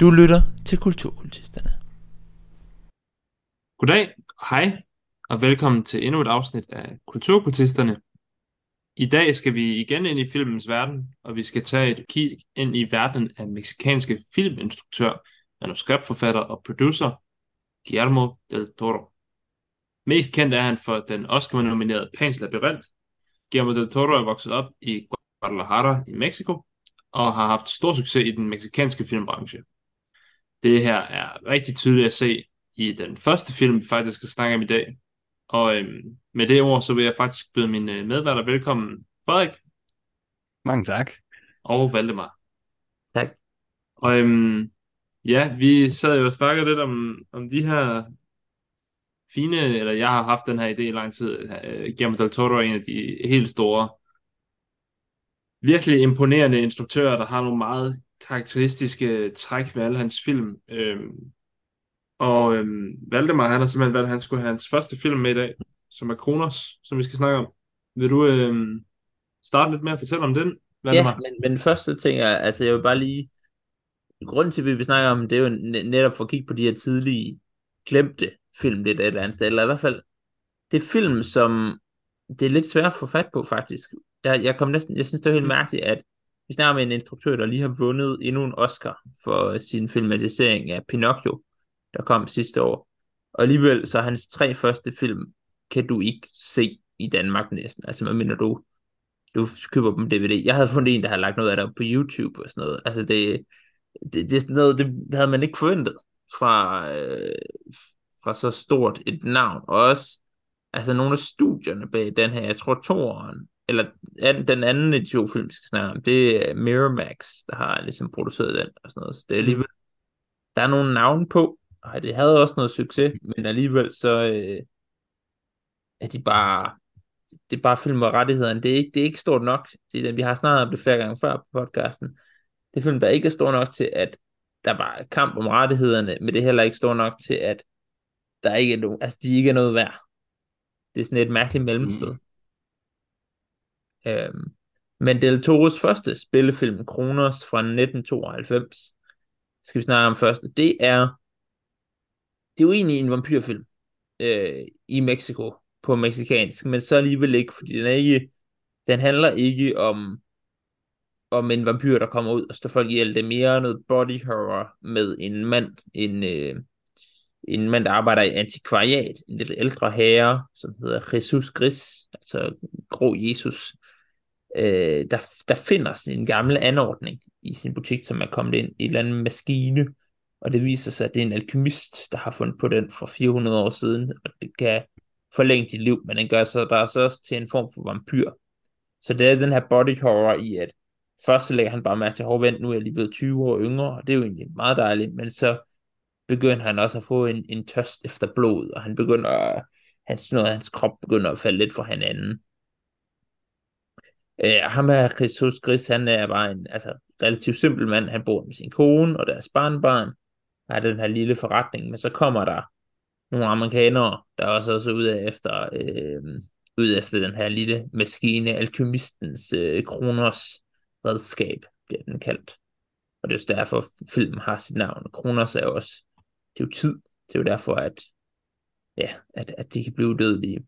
Du lytter til Kulturkultisterne. Goddag, hej, og velkommen til endnu et afsnit af Kulturkultisterne. I dag skal vi igen ind i filmens verden, og vi skal tage et kig ind i verdenen af meksikanske filminstruktør, manuskriptforfatter og producer Guillermo del Toro. Mest kendt er han for den Oscar-nominerede Pans Labyrinth. Guillermo del Toro er vokset op i Guadalajara i Mexico, og har haft stor succes i den meksikanske filmbranche. Det her er rigtig tydeligt at se i den første film, vi faktisk skal snakke om i dag. Og øhm, med det ord, så vil jeg faktisk byde mine medværter velkommen. Frederik. Mange tak. Og Valdemar. Tak. Og øhm, ja, vi sad jo og snakkede lidt om, om de her fine, eller jeg har haft den her idé i lang tid. Guillermo del Toro er en af de helt store, virkelig imponerende instruktører, der har nogle meget karakteristiske træk ved alle hans film. Øhm, og øhm, Valdemar, han har simpelthen valgt, at han skulle have hans første film med i dag, som er Kronos, som vi skal snakke om. Vil du øhm, starte lidt med at fortælle om den, Valdemar? Ja, men, men første ting er, altså jeg vil bare lige, grunden til, at vi vil snakke om, det er jo netop for at kigge på de her tidlige glemte film lidt et eller andet sted, eller i hvert fald, det er film, som det er lidt svært at få fat på faktisk. Jeg, jeg kom næsten, jeg synes det er helt mærkeligt, at vi snakker med en instruktør, der lige har vundet endnu en Oscar for sin filmatisering af Pinocchio, der kom sidste år. Og alligevel så hans tre første film kan du ikke se i Danmark næsten. Altså hvad mener du, du køber dem DVD. Jeg havde fundet en, der havde lagt noget af det på YouTube og sådan noget. Altså det, det, det er sådan noget, det havde man ikke forventet fra, øh, fra så stort et navn. Og også altså nogle af studierne bag den her, jeg tror toeren, eller den anden af de to film, vi skal snakke om, det er Miramax, der har ligesom produceret den og sådan noget. Så det er alligevel, der er nogle navne på, og det havde også noget succes, men alligevel så øh, er de bare, det er bare film med rettighederne. Det er ikke, det er ikke stort nok. Det er den, vi har snakket om det flere gange før på podcasten. Det er film, der ikke er stor nok til, at der var kamp om rettighederne, men det er heller ikke stor nok til, at der ikke er nogen, altså de ikke er noget værd. Det er sådan et mærkeligt mellemsted. Mm. Øhm, men Del Toros første spillefilm, Kronos fra 1992, skal vi snakke om først. Det er, det er jo egentlig en vampyrfilm øh, i Mexico på meksikansk, men så alligevel ikke, fordi den er ikke, den handler ikke om om en vampyr, der kommer ud og står folk ihjel. Det er mere noget body horror med en mand, en, øh, en mand, der arbejder i antikvariat, en lidt ældre herre, som hedder Jesus Gris, altså Grå Jesus, øh, der, der finder sådan en gammel anordning i sin butik, som er kommet ind i en eller anden maskine, og det viser sig, at det er en alkymist, der har fundet på den for 400 år siden, og det kan forlænge dit liv, men den gør så, der er så også til en form for vampyr. Så det er den her body horror i, at først så lægger han bare mærke til, at vent, nu er jeg lige blevet 20 år yngre, og det er jo egentlig meget dejligt, men så begynder han også at få en, en tørst efter blod, og han begynder, hans, noget, hans krop begynder at falde lidt fra hinanden. Øh, ham her, Jesus Gris, han er bare en altså, relativt simpel mand. Han bor med sin kone og deres barnbarn, og har den her lille forretning, men så kommer der nogle amerikanere, der også er ud ude efter, øh, ud efter den her lille maskine, alkymistens øh, Kronos redskab, bliver den kaldt. Og det er jo derfor, filmen har sit navn. Kronos er jo også, det er jo tid. Det er jo derfor, at, ja, at, at de kan blive dødelige.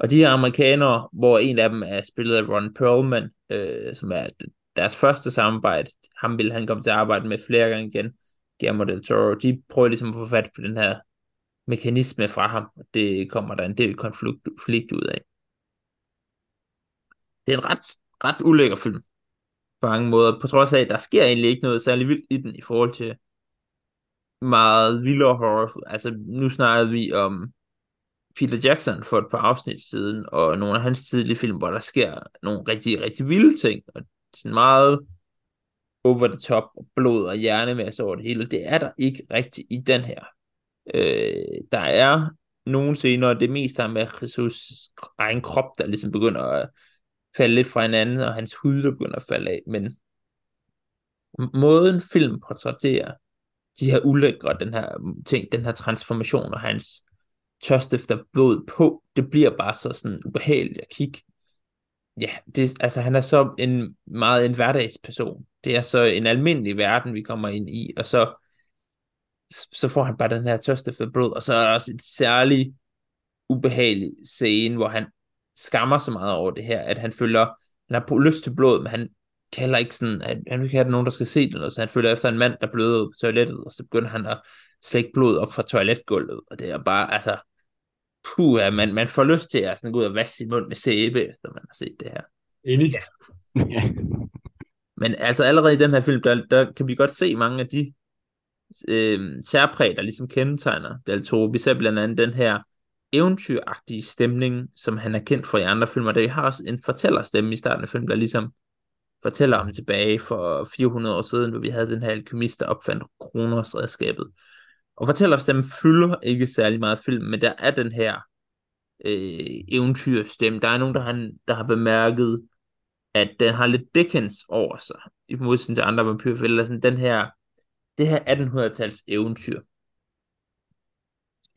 Og de her amerikanere, hvor en af dem er spillet af Ron Perlman, øh, som er deres første samarbejde, ham vil han komme til at arbejde med flere gange igen, Guillermo del Toro, de prøver ligesom at få fat på den her mekanisme fra ham, og det kommer der en del konflikt, konflikt ud af. Det er en ret, ret ulækker film, på mange måder, på trods af, at der sker egentlig ikke noget særlig vildt i den, i forhold til meget vildere horror. Altså, nu snakkede vi om Peter Jackson for et par afsnit siden, og nogle af hans tidlige film, hvor der sker nogle rigtig, rigtig vilde ting, og sådan meget over the top, og blod og hjernemasse over det hele. Det er der ikke rigtigt i den her. Øh, der er nogle scener, det meste er med Jesus' egen krop, der ligesom begynder at falde lidt fra hinanden, og hans hud, der begynder at falde af, men måden film portrætterer de her ulækre, den her ting, den her transformation og hans tørst efter blod på, det bliver bare så sådan ubehageligt at kigge. Ja, det, altså han er så en meget en hverdagsperson. Det er så en almindelig verden, vi kommer ind i, og så så får han bare den her tørste blod, og så er der også et særligt ubehagelig scene, hvor han skammer så meget over det her, at han føler, han har lyst til blod, men han kan heller ikke sådan, at han ikke have nogen, der skal se det, så han føler efter en mand, der bløder på toilettet, og så begynder han at slække blod op fra toiletgulvet, og det er bare, altså, puh, ja, man, man får lyst til at sådan gå ud og vaske sin mund med sæbe, efter man har set det her. Enig. Ja. Men altså allerede i den her film, der, der kan vi godt se mange af de øh, særpræg, der ligesom kendetegner Del Toro. Vi ser blandt andet den her eventyragtige stemning, som han er kendt for i andre filmer. Der har også en fortællerstemme i starten af filmen, der ligesom fortæller om tilbage for 400 år siden, hvor vi havde den her alkymist, der opfandt kronosredskabet. Og fortællerstemmen fylder ikke særlig meget film, men der er den her øh, eventyrstemme. Der er nogen, der har, der har bemærket, at den har lidt Dickens over sig, i modsætning til andre vampyrfilm, sådan den her, det her 1800-tals eventyr.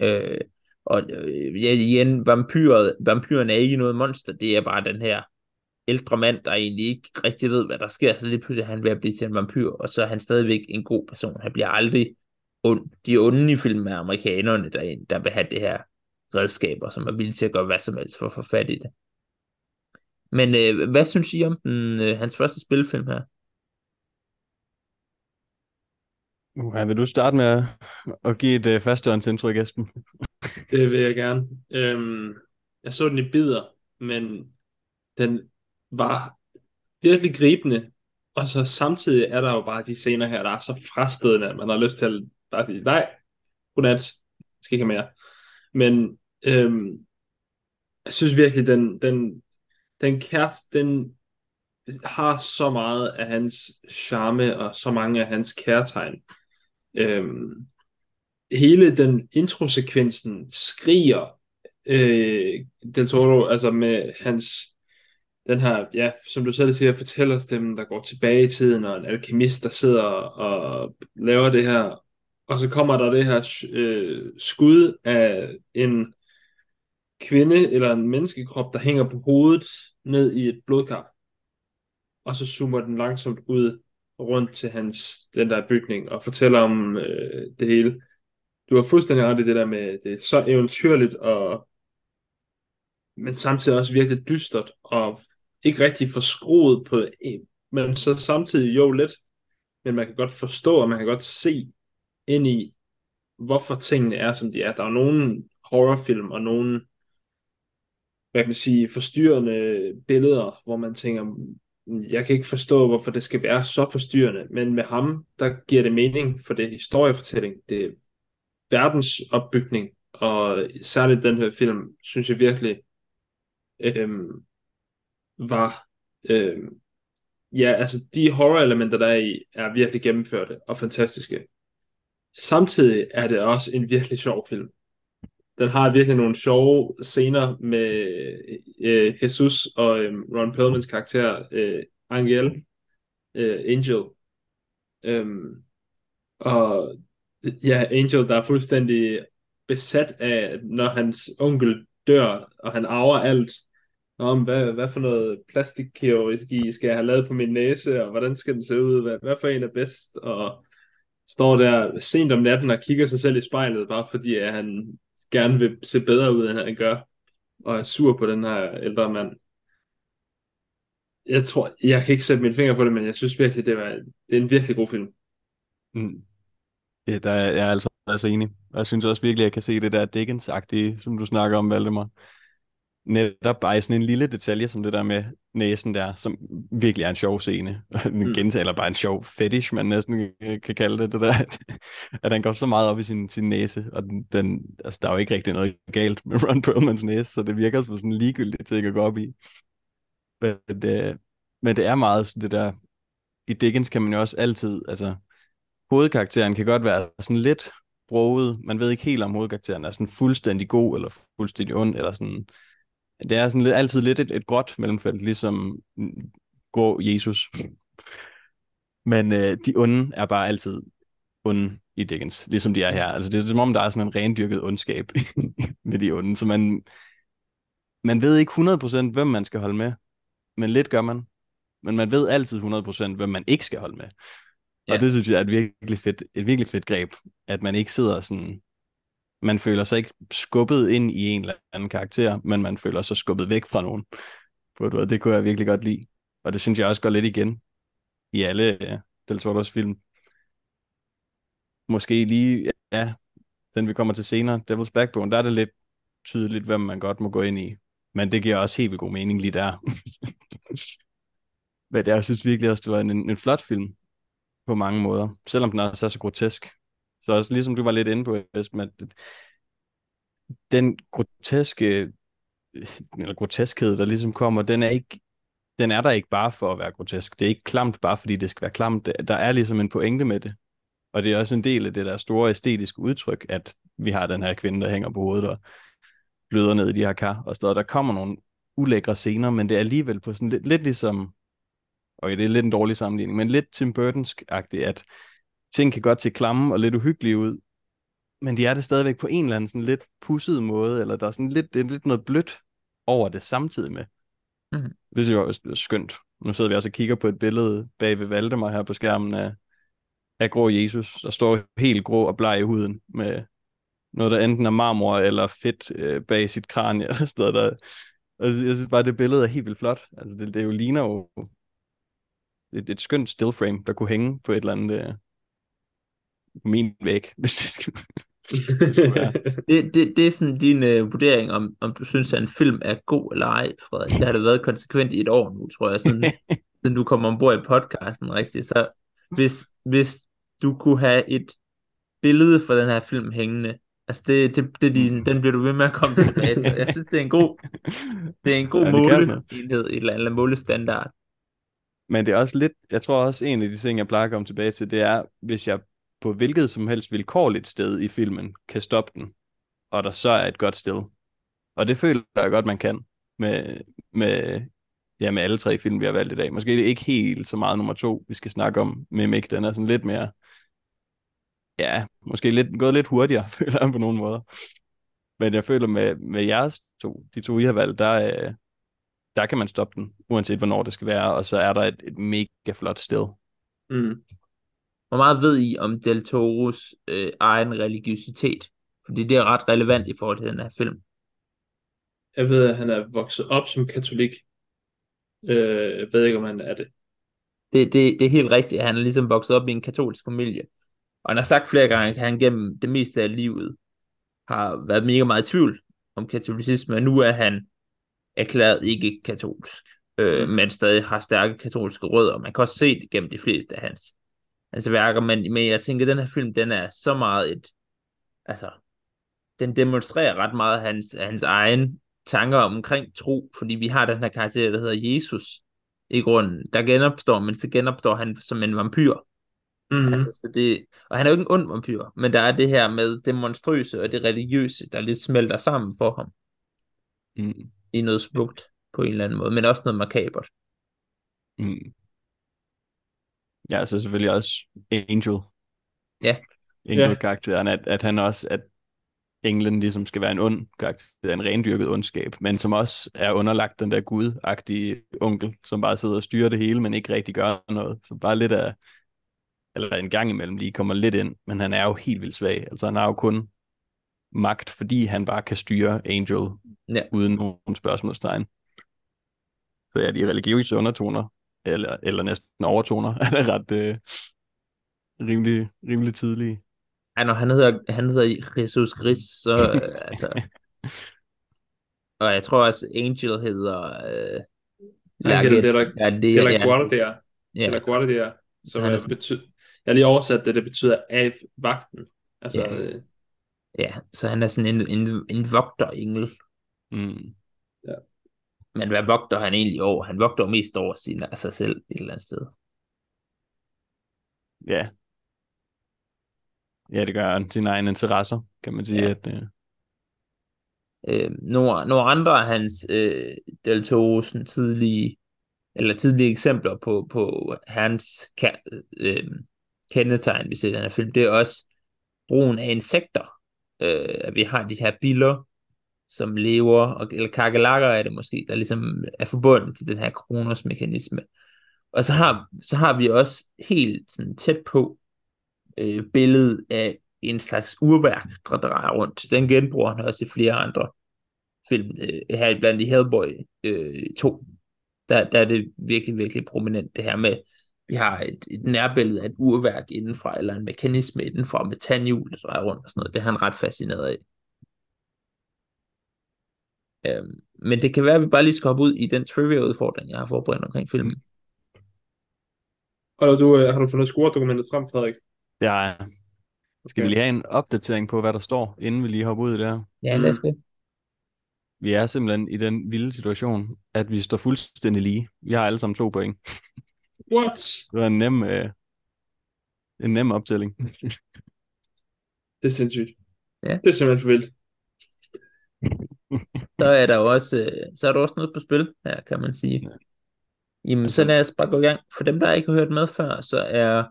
Øh, og øh, ja, igen, vampyret, vampyren er ikke noget monster, det er bare den her ældre mand, der egentlig ikke rigtig ved, hvad der sker, så lige pludselig er han ved at blive til en vampyr, og så er han stadigvæk en god person. Han bliver aldrig ond. De onde i filmen er amerikanerne, der, der vil have det her redskaber, som er villige til at gøre hvad som helst for at få fat i det. Men øh, hvad synes I om den, øh, hans første spilfilm her? Uh, vil du starte med at, at give et uh, førstehåndsindtryk, Esben? Det vil jeg gerne. Øhm, jeg så den i bidder, men den var virkelig gribende, og så samtidig er der jo bare de scener her, der er så frastødende, at man har lyst til at bare sige, nej, godnat, skal ikke have mere. Men øhm, jeg synes virkelig, den, den, den kært, den har så meget af hans charme, og så mange af hans kærtegn. Øhm, hele den introsekvensen skriger øh, Del Toro, altså med hans den her, ja, som du selv siger, fortællerstemmen, der går tilbage i tiden, og en alkemist, der sidder og laver det her, og så kommer der det her øh, skud af en kvinde eller en menneskekrop, der hænger på hovedet ned i et blodkar. Og så zoomer den langsomt ud rundt til hans, den der bygning og fortæller om øh, det hele. Du har fuldstændig ret i det der med, det er så eventyrligt, og, men samtidig også virkelig dystert, og ikke rigtig forskruet på, men så samtidig jo lidt, men man kan godt forstå, og man kan godt se ind i, hvorfor tingene er, som de er. Der er nogle horrorfilm, og nogle, hvad kan man sige, forstyrrende billeder, hvor man tænker, mm, jeg kan ikke forstå, hvorfor det skal være så forstyrrende, men med ham, der giver det mening, for det er historiefortælling, det er verdensopbygning, og særligt den her film, synes jeg virkelig, øhm, var, øhm, ja, altså de horror-elementer, der er i, er virkelig gennemførte og fantastiske. Samtidig er det også en virkelig sjov film. Den har virkelig nogle sjove scener med øh, Jesus og øh, Ron Perlmans karakter, øh, Angel, øh, Angel. Øhm, og ja, Angel, der er fuldstændig besat af, når hans onkel dør, og han arver alt. Om hvad, hvad for noget plastikkirurgi skal jeg have lavet på min næse, og hvordan skal den se ud, hvad, hvad for en er bedst, og står der sent om natten og kigger sig selv i spejlet, bare fordi at han gerne vil se bedre ud, end han gør, og er sur på den her ældre mand. Jeg tror, jeg kan ikke sætte mine fingre på det, men jeg synes virkelig, det, var, det er en virkelig god film. Mm. Ja, der er jeg er altså, altså enig. Og jeg synes også virkelig, at jeg kan se det der Dickens-agtige, som du snakker om, Valdemar netop bare sådan en lille detalje som det der med næsen der, som virkelig er en sjov scene. Den mm. gentaler bare en sjov fetish, man næsten kan kalde det, det der, at han går så meget op i sin, sin næse, og den, den, altså der er jo ikke rigtig noget galt med Ron Perlmans næse, så det virker som sådan ligegyldigt til at gå op i. Men det, men det er meget sådan det der, i Dickens kan man jo også altid, altså hovedkarakteren kan godt være sådan lidt broget, man ved ikke helt om hovedkarakteren er sådan fuldstændig god, eller fuldstændig ond, eller sådan, det er sådan lidt, altid lidt et, et gråt mellemfelt, ligesom går Jesus. Men øh, de onde er bare altid onde i Dickens, ligesom de er her. Altså det er som om, der er sådan en rendyrket ondskab med de onde, så man, man ved ikke 100% hvem man skal holde med, men lidt gør man. Men man ved altid 100% hvem man ikke skal holde med. Ja. Og det synes jeg er et virkelig fedt, et virkelig fedt greb, at man ikke sidder sådan, man føler sig ikke skubbet ind i en eller anden karakter, men man føler sig skubbet væk fra nogen. Det kunne jeg virkelig godt lide. Og det synes jeg også går lidt igen i alle uh, Del Toros film. Måske lige, ja, den vi kommer til senere, Devil's Backbone, der er det lidt tydeligt, hvem man godt må gå ind i. Men det giver også helt vildt god mening lige der. Men jeg synes virkelig også, det var en, en flot film på mange måder, selvom den også er så grotesk. Så også ligesom du var lidt inde på, Esben, den groteske eller groteskhed, der ligesom kommer, den er ikke den er der ikke bare for at være grotesk. Det er ikke klamt bare fordi det skal være klamt. Der er ligesom en pointe med det. Og det er også en del af det der store æstetiske udtryk, at vi har den her kvinde, der hænger på hovedet og bløder ned i de her kar. Og stadig, der kommer nogle ulækre scener, men det er alligevel på sådan lidt, lidt ligesom, og det er lidt en dårlig sammenligning, men lidt Tim Burtonsk-agtigt, at ting kan godt se klamme og lidt uhyggelige ud, men de er det stadigvæk på en eller anden sådan lidt pusset måde, eller der er sådan lidt, det er lidt noget blødt over det samtidig med. Mm. Det synes jeg er skønt. Nu sidder vi også og kigger på et billede bag ved Valdemar her på skærmen af, af grå Jesus, der står helt grå og bleg i huden med noget, der enten er marmor eller fedt øh, bag sit kranie eller sted der. Altså, jeg synes bare, det billede er helt vildt flot. Altså, det, det jo ligner jo et, et skønt stillframe, der kunne hænge på et eller andet øh, min væg, hvis det skal det, det, det er sådan din øh, vurdering, om, om du synes, at en film er god eller ej, Frederik. Det har det været konsekvent i et år nu, tror jeg, siden, siden du kom ombord i podcasten, rigtigt. Så hvis, hvis du kunne have et billede for den her film hængende, altså det, det, det din, den bliver du ved med at komme tilbage til. Jeg synes, det er en god, det er en god ja, måleenhed, et eller andet målestandard. Men det er også lidt, jeg tror også en af de ting, jeg plejer at komme tilbage til, det er, hvis jeg på hvilket som helst vilkårligt sted i filmen kan stoppe den, og der så er et godt sted. Og det føler jeg godt, man kan med, med, ja, med alle tre film, vi har valgt i dag. Måske det er ikke helt så meget nummer to, vi skal snakke om med Mick. Den er sådan lidt mere, ja, måske lidt, gået lidt hurtigere, føler jeg på nogle måder. Men jeg føler med, med jeres to, de to, I har valgt, der, øh, der kan man stoppe den, uanset hvornår det skal være, og så er der et, et mega flot sted. Mm. Hvor meget ved I om Del Toros øh, egen religiøsitet? Fordi det er ret relevant i forhold til den her film. Jeg ved, at han er vokset op som katolik. Øh, jeg ved ikke, om han er det. Det, det. det er helt rigtigt. Han er ligesom vokset op i en katolsk familie. Og han har sagt flere gange, at han gennem det meste af livet har været mega meget i tvivl om katolicisme, og nu er han erklæret ikke katolsk, øh, men stadig har stærke katolske rødder. Man kan også se det gennem de fleste af hans hans værker, men, men jeg tænker, at den her film, den er så meget et, altså, den demonstrerer ret meget hans, hans egen tanker omkring tro, fordi vi har den her karakter, der hedder Jesus, i grunden, der genopstår, men så genopstår han som en vampyr. Mm-hmm. Altså, så det, og han er jo ikke en ond vampyr, men der er det her med det monstrøse og det religiøse, der lidt smelter sammen for ham. Mm. I noget smukt på en eller anden måde, men også noget makabert. Mm. Ja, så selvfølgelig også Angel. Ja. Angel-karakteren, at, at han også, at englen ligesom skal være en ond karakter, en rendyrket ondskab, men som også er underlagt den der gudagtige onkel, som bare sidder og styrer det hele, men ikke rigtig gør noget. Så bare lidt af, eller en gang imellem lige kommer lidt ind, men han er jo helt vildt svag. Altså han har jo kun magt, fordi han bare kan styre Angel ja. uden nogen spørgsmålstegn. Så ja, de religiøse undertoner eller, eller næsten overtoner, er ret øh, rimelig, rimelig tydelige. Ja, når han hedder, han hedder Jesus Gris, så øh, altså... Og jeg tror også, Angel hedder... Øh, Angel, det er ja, det, eller Guardia. Ja. Eller Guardia, som er, betyder... Jeg har lige oversat det, det betyder af vagten. Altså, ja. Øh... ja, så han er sådan en, en, en vogterengel. Mm. Men hvad vogter han egentlig over? Han vogter mest over sin, sig selv et eller andet sted. Ja. Ja, det gør han. Sine egne interesser, kan man sige. Ja. At, øh... Øh, nogle, nogle andre af hans øh, Del Toro's tidlige, eller tidlige eksempler på, på hans øh, kendetegn, vi ser den her film, det er også brugen af insekter. Øh, vi har de her biller, som lever, og, eller kakelakker er det måske, der ligesom er forbundet til den her kronosmekanisme. Og så har, så har vi også helt sådan tæt på øh, billedet af en slags urværk, der drejer rundt. Den genbruger han også i flere andre film, øh, her blandt i Hellboy øh, 2. Der, der er det virkelig, virkelig prominent, det her med, vi har et, et nærbillede af et urværk indenfra, eller en mekanisme indenfra med tandhjul, der drejer rundt og sådan noget. Det er han ret fascineret af. Øhm, men det kan være, at vi bare lige skal hoppe ud i den trivia-udfordring, jeg har forberedt omkring filmen. Og du, øh, har du fundet score-dokumentet frem, Frederik? Ja, skal vi Okay. lige have en opdatering på, hvad der står, inden vi lige hopper ud i det her? Ja, Mm. lad os det. Vi er simpelthen i den vilde situation, at vi står fuldstændig lige. Vi har alle sammen to point. What? Det var en nem, øh, en nem optælling. Det er sindssygt. Ja. Det er simpelthen for vildt. Så er der også, øh, så er der også noget på spil her, kan man sige. Ja. Jamen, så Altså- lad os bare gå i gang. For dem, der ikke har hørt med før, så er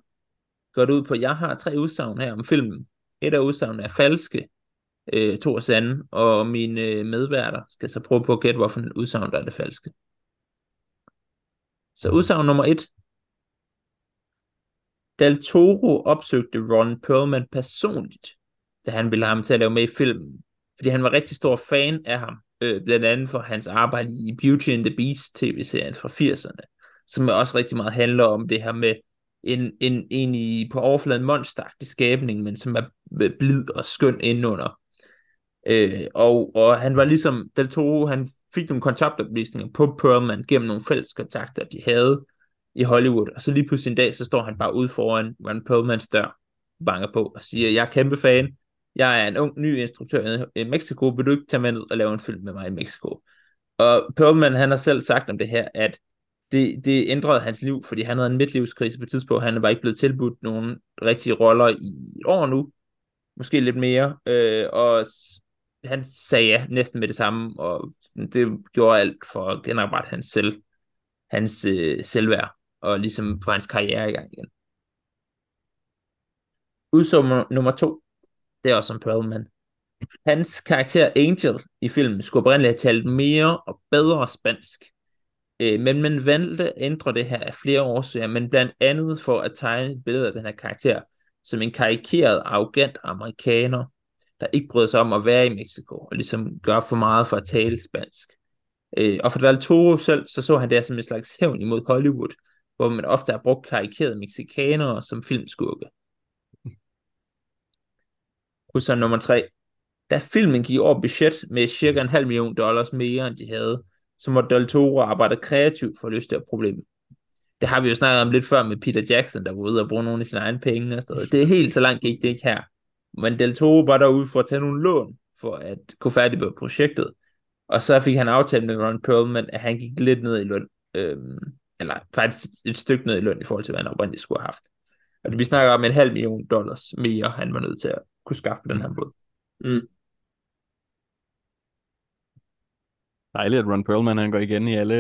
går det ud på, jeg har tre udsagn her om filmen. Et af udsagnene er falske, øh, to er sande, og mine øh, medværter skal så prøve på at gætte, hvorfor en udsagn, der er det falske. Så udsagn nummer et. Del Toro opsøgte Ron Perlman personligt, da han ville have ham til at lave med i filmen, fordi han var rigtig stor fan af ham, øh, blandt andet for hans arbejde i Beauty and the Beast tv-serien fra 80'erne, som også rigtig meget handler om det her med en, en, en i, på overfladen monsteragtig skabning, men som er blid og skøn indenunder. Øh, og, og han var ligesom, Del Toro, han fik nogle kontaktoplysninger på Perlman gennem nogle fælles kontakter, de havde i Hollywood, og så lige pludselig en dag, så står han bare ude foran Ron Perlmans dør, banker på og siger, jeg er kæmpe fan, jeg er en ung, ny instruktør i Mexico, vil du ikke tage med ned og lave en film med mig i Mexico? Og Perlman, han har selv sagt om det her, at det, det ændrede hans liv, fordi han havde en midtlivskrise på et tidspunkt, han var ikke blevet tilbudt nogen rigtige roller i et år nu, måske lidt mere, øh, og han sagde ja næsten med det samme, og det gjorde alt for at genoprette hans selv, hans øh, selvværd, og ligesom få hans karriere i gang igen. Udsummer nummer to, det er også som Perlman. Hans karakter Angel i filmen skulle oprindeligt have talt mere og bedre spansk, Øh, men man valgte at ændre det her af flere årsager, men blandt andet for at tegne et billede af den her karakter som en karikeret, arrogant amerikaner, der ikke bryder sig om at være i Mexico, og ligesom gør for meget for at tale spansk. Øh, og for Del Toro selv, så så han det her som en slags hævn imod Hollywood, hvor man ofte har brugt karikerede mexikanere som filmskurke. Hos nummer 3. Da filmen gik over budget med cirka en halv million dollars mere, end de havde, så måtte Del Toro arbejde kreativt for at løse det her problem. Det har vi jo snakket om lidt før med Peter Jackson, der var ude og bruge nogle af sine egne penge og sådan noget. Det er helt så langt gik det ikke her. Men Del Toro var derude for at tage nogle lån, for at kunne færdiggøre projektet. Og så fik han aftalt med Ron Perlman, at han gik lidt ned i løn. Øhm, eller faktisk et, stykke ned i løn i forhold til, hvad han oprindeligt skulle have haft. Og det, vi snakker om en halv million dollars mere, han var nødt til at kunne skaffe på den her måde. Mm. Dejligt, at Ron Perlman han går igen i alle,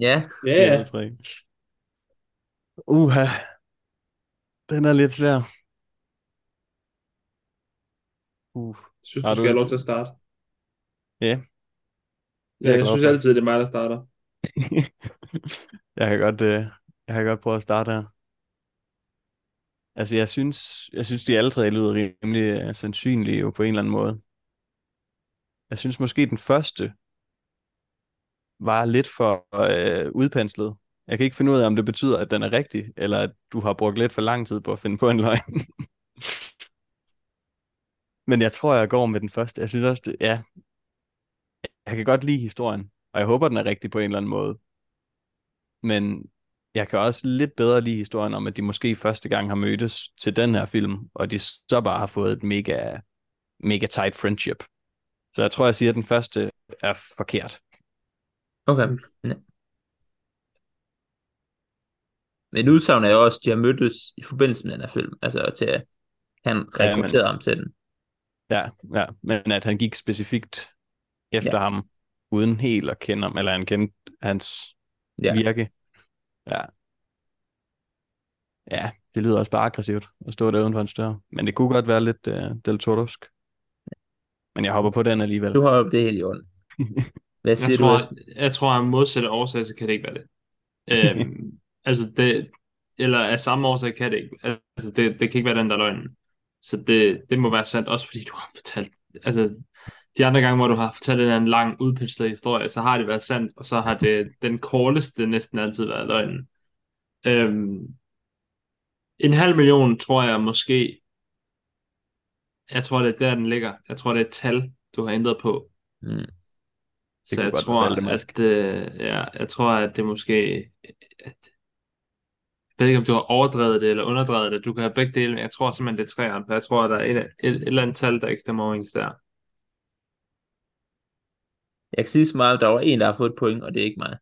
Ja, Ja, ja. Uha. Den er lidt svær. Uh. Synes, Har du du- skal have lov til at starte. Ja. Er jeg glad synes for. altid, det er mig, der starter. jeg kan godt, øh, jeg kan godt prøve at starte her. Altså, jeg synes, jeg synes, de alle tre lyder rimelig øh, sandsynlige jo på en eller anden måde. Jeg synes måske, den første var lidt for øh, udpenslet. Jeg kan ikke finde ud af, om det betyder, at den er rigtig, eller at du har brugt lidt for lang tid på at finde på en løgn. Men jeg tror, jeg går med den første. Jeg synes også, det, ja. Jeg kan godt lide historien, og jeg håber, den er rigtig på en eller anden måde. Men jeg kan også lidt bedre lide historien om, at de måske første gang har mødtes til den her film, og de så bare har fået et mega, mega tight friendship. Så jeg tror, jeg siger, at den første er forkert. okay. Ja. Men udsagn er jo også, at de har mødtes i forbindelse med den her film, altså til at han Ja, rekrutterede men- ham til den. Ja, ja, men at han gik specifikt efter ja. ham, uden helt at kende ham, eller han kendte hans Ja. ja. virke. Ja. Ja, det lyder også bare aggressivt at stå der uden for en dør. Men det kunne godt være lidt uh, Del Torosk. Men jeg hopper på den alligevel. Du har jo det helt i orden. Hvad siger Jeg du? tror, Esben? jeg tror, at modsatte årsag, så kan det ikke være det. Øhm, Altså, det, eller af samme årsag kan det ikke. Altså, det, det kan ikke være den, der er løgnen. Så det, det må være sandt, også fordi du har fortalt, altså, de andre gange, hvor du har fortalt en, en lang udpenslet historie, så har det været sandt, og så har det den korteste næsten altid været løgnen. Øhm, en halv million, tror jeg måske, jeg tror, det er der, den ligger. Jeg tror, det er et tal, du har ændret på. Mm. Så jeg tror, Valdemars. at, øh, ja, jeg tror, at det måske... At, jeg ved ikke, om du har overdrevet det eller underdrevet det. Du kan have begge dele, men jeg tror simpelthen, det er træerne, for jeg tror, at der er et, et, et eller andet tal, der ikke stemmer overens der. Jeg kan sige så meget, at der var en, der har fået et point, og det er ikke mig.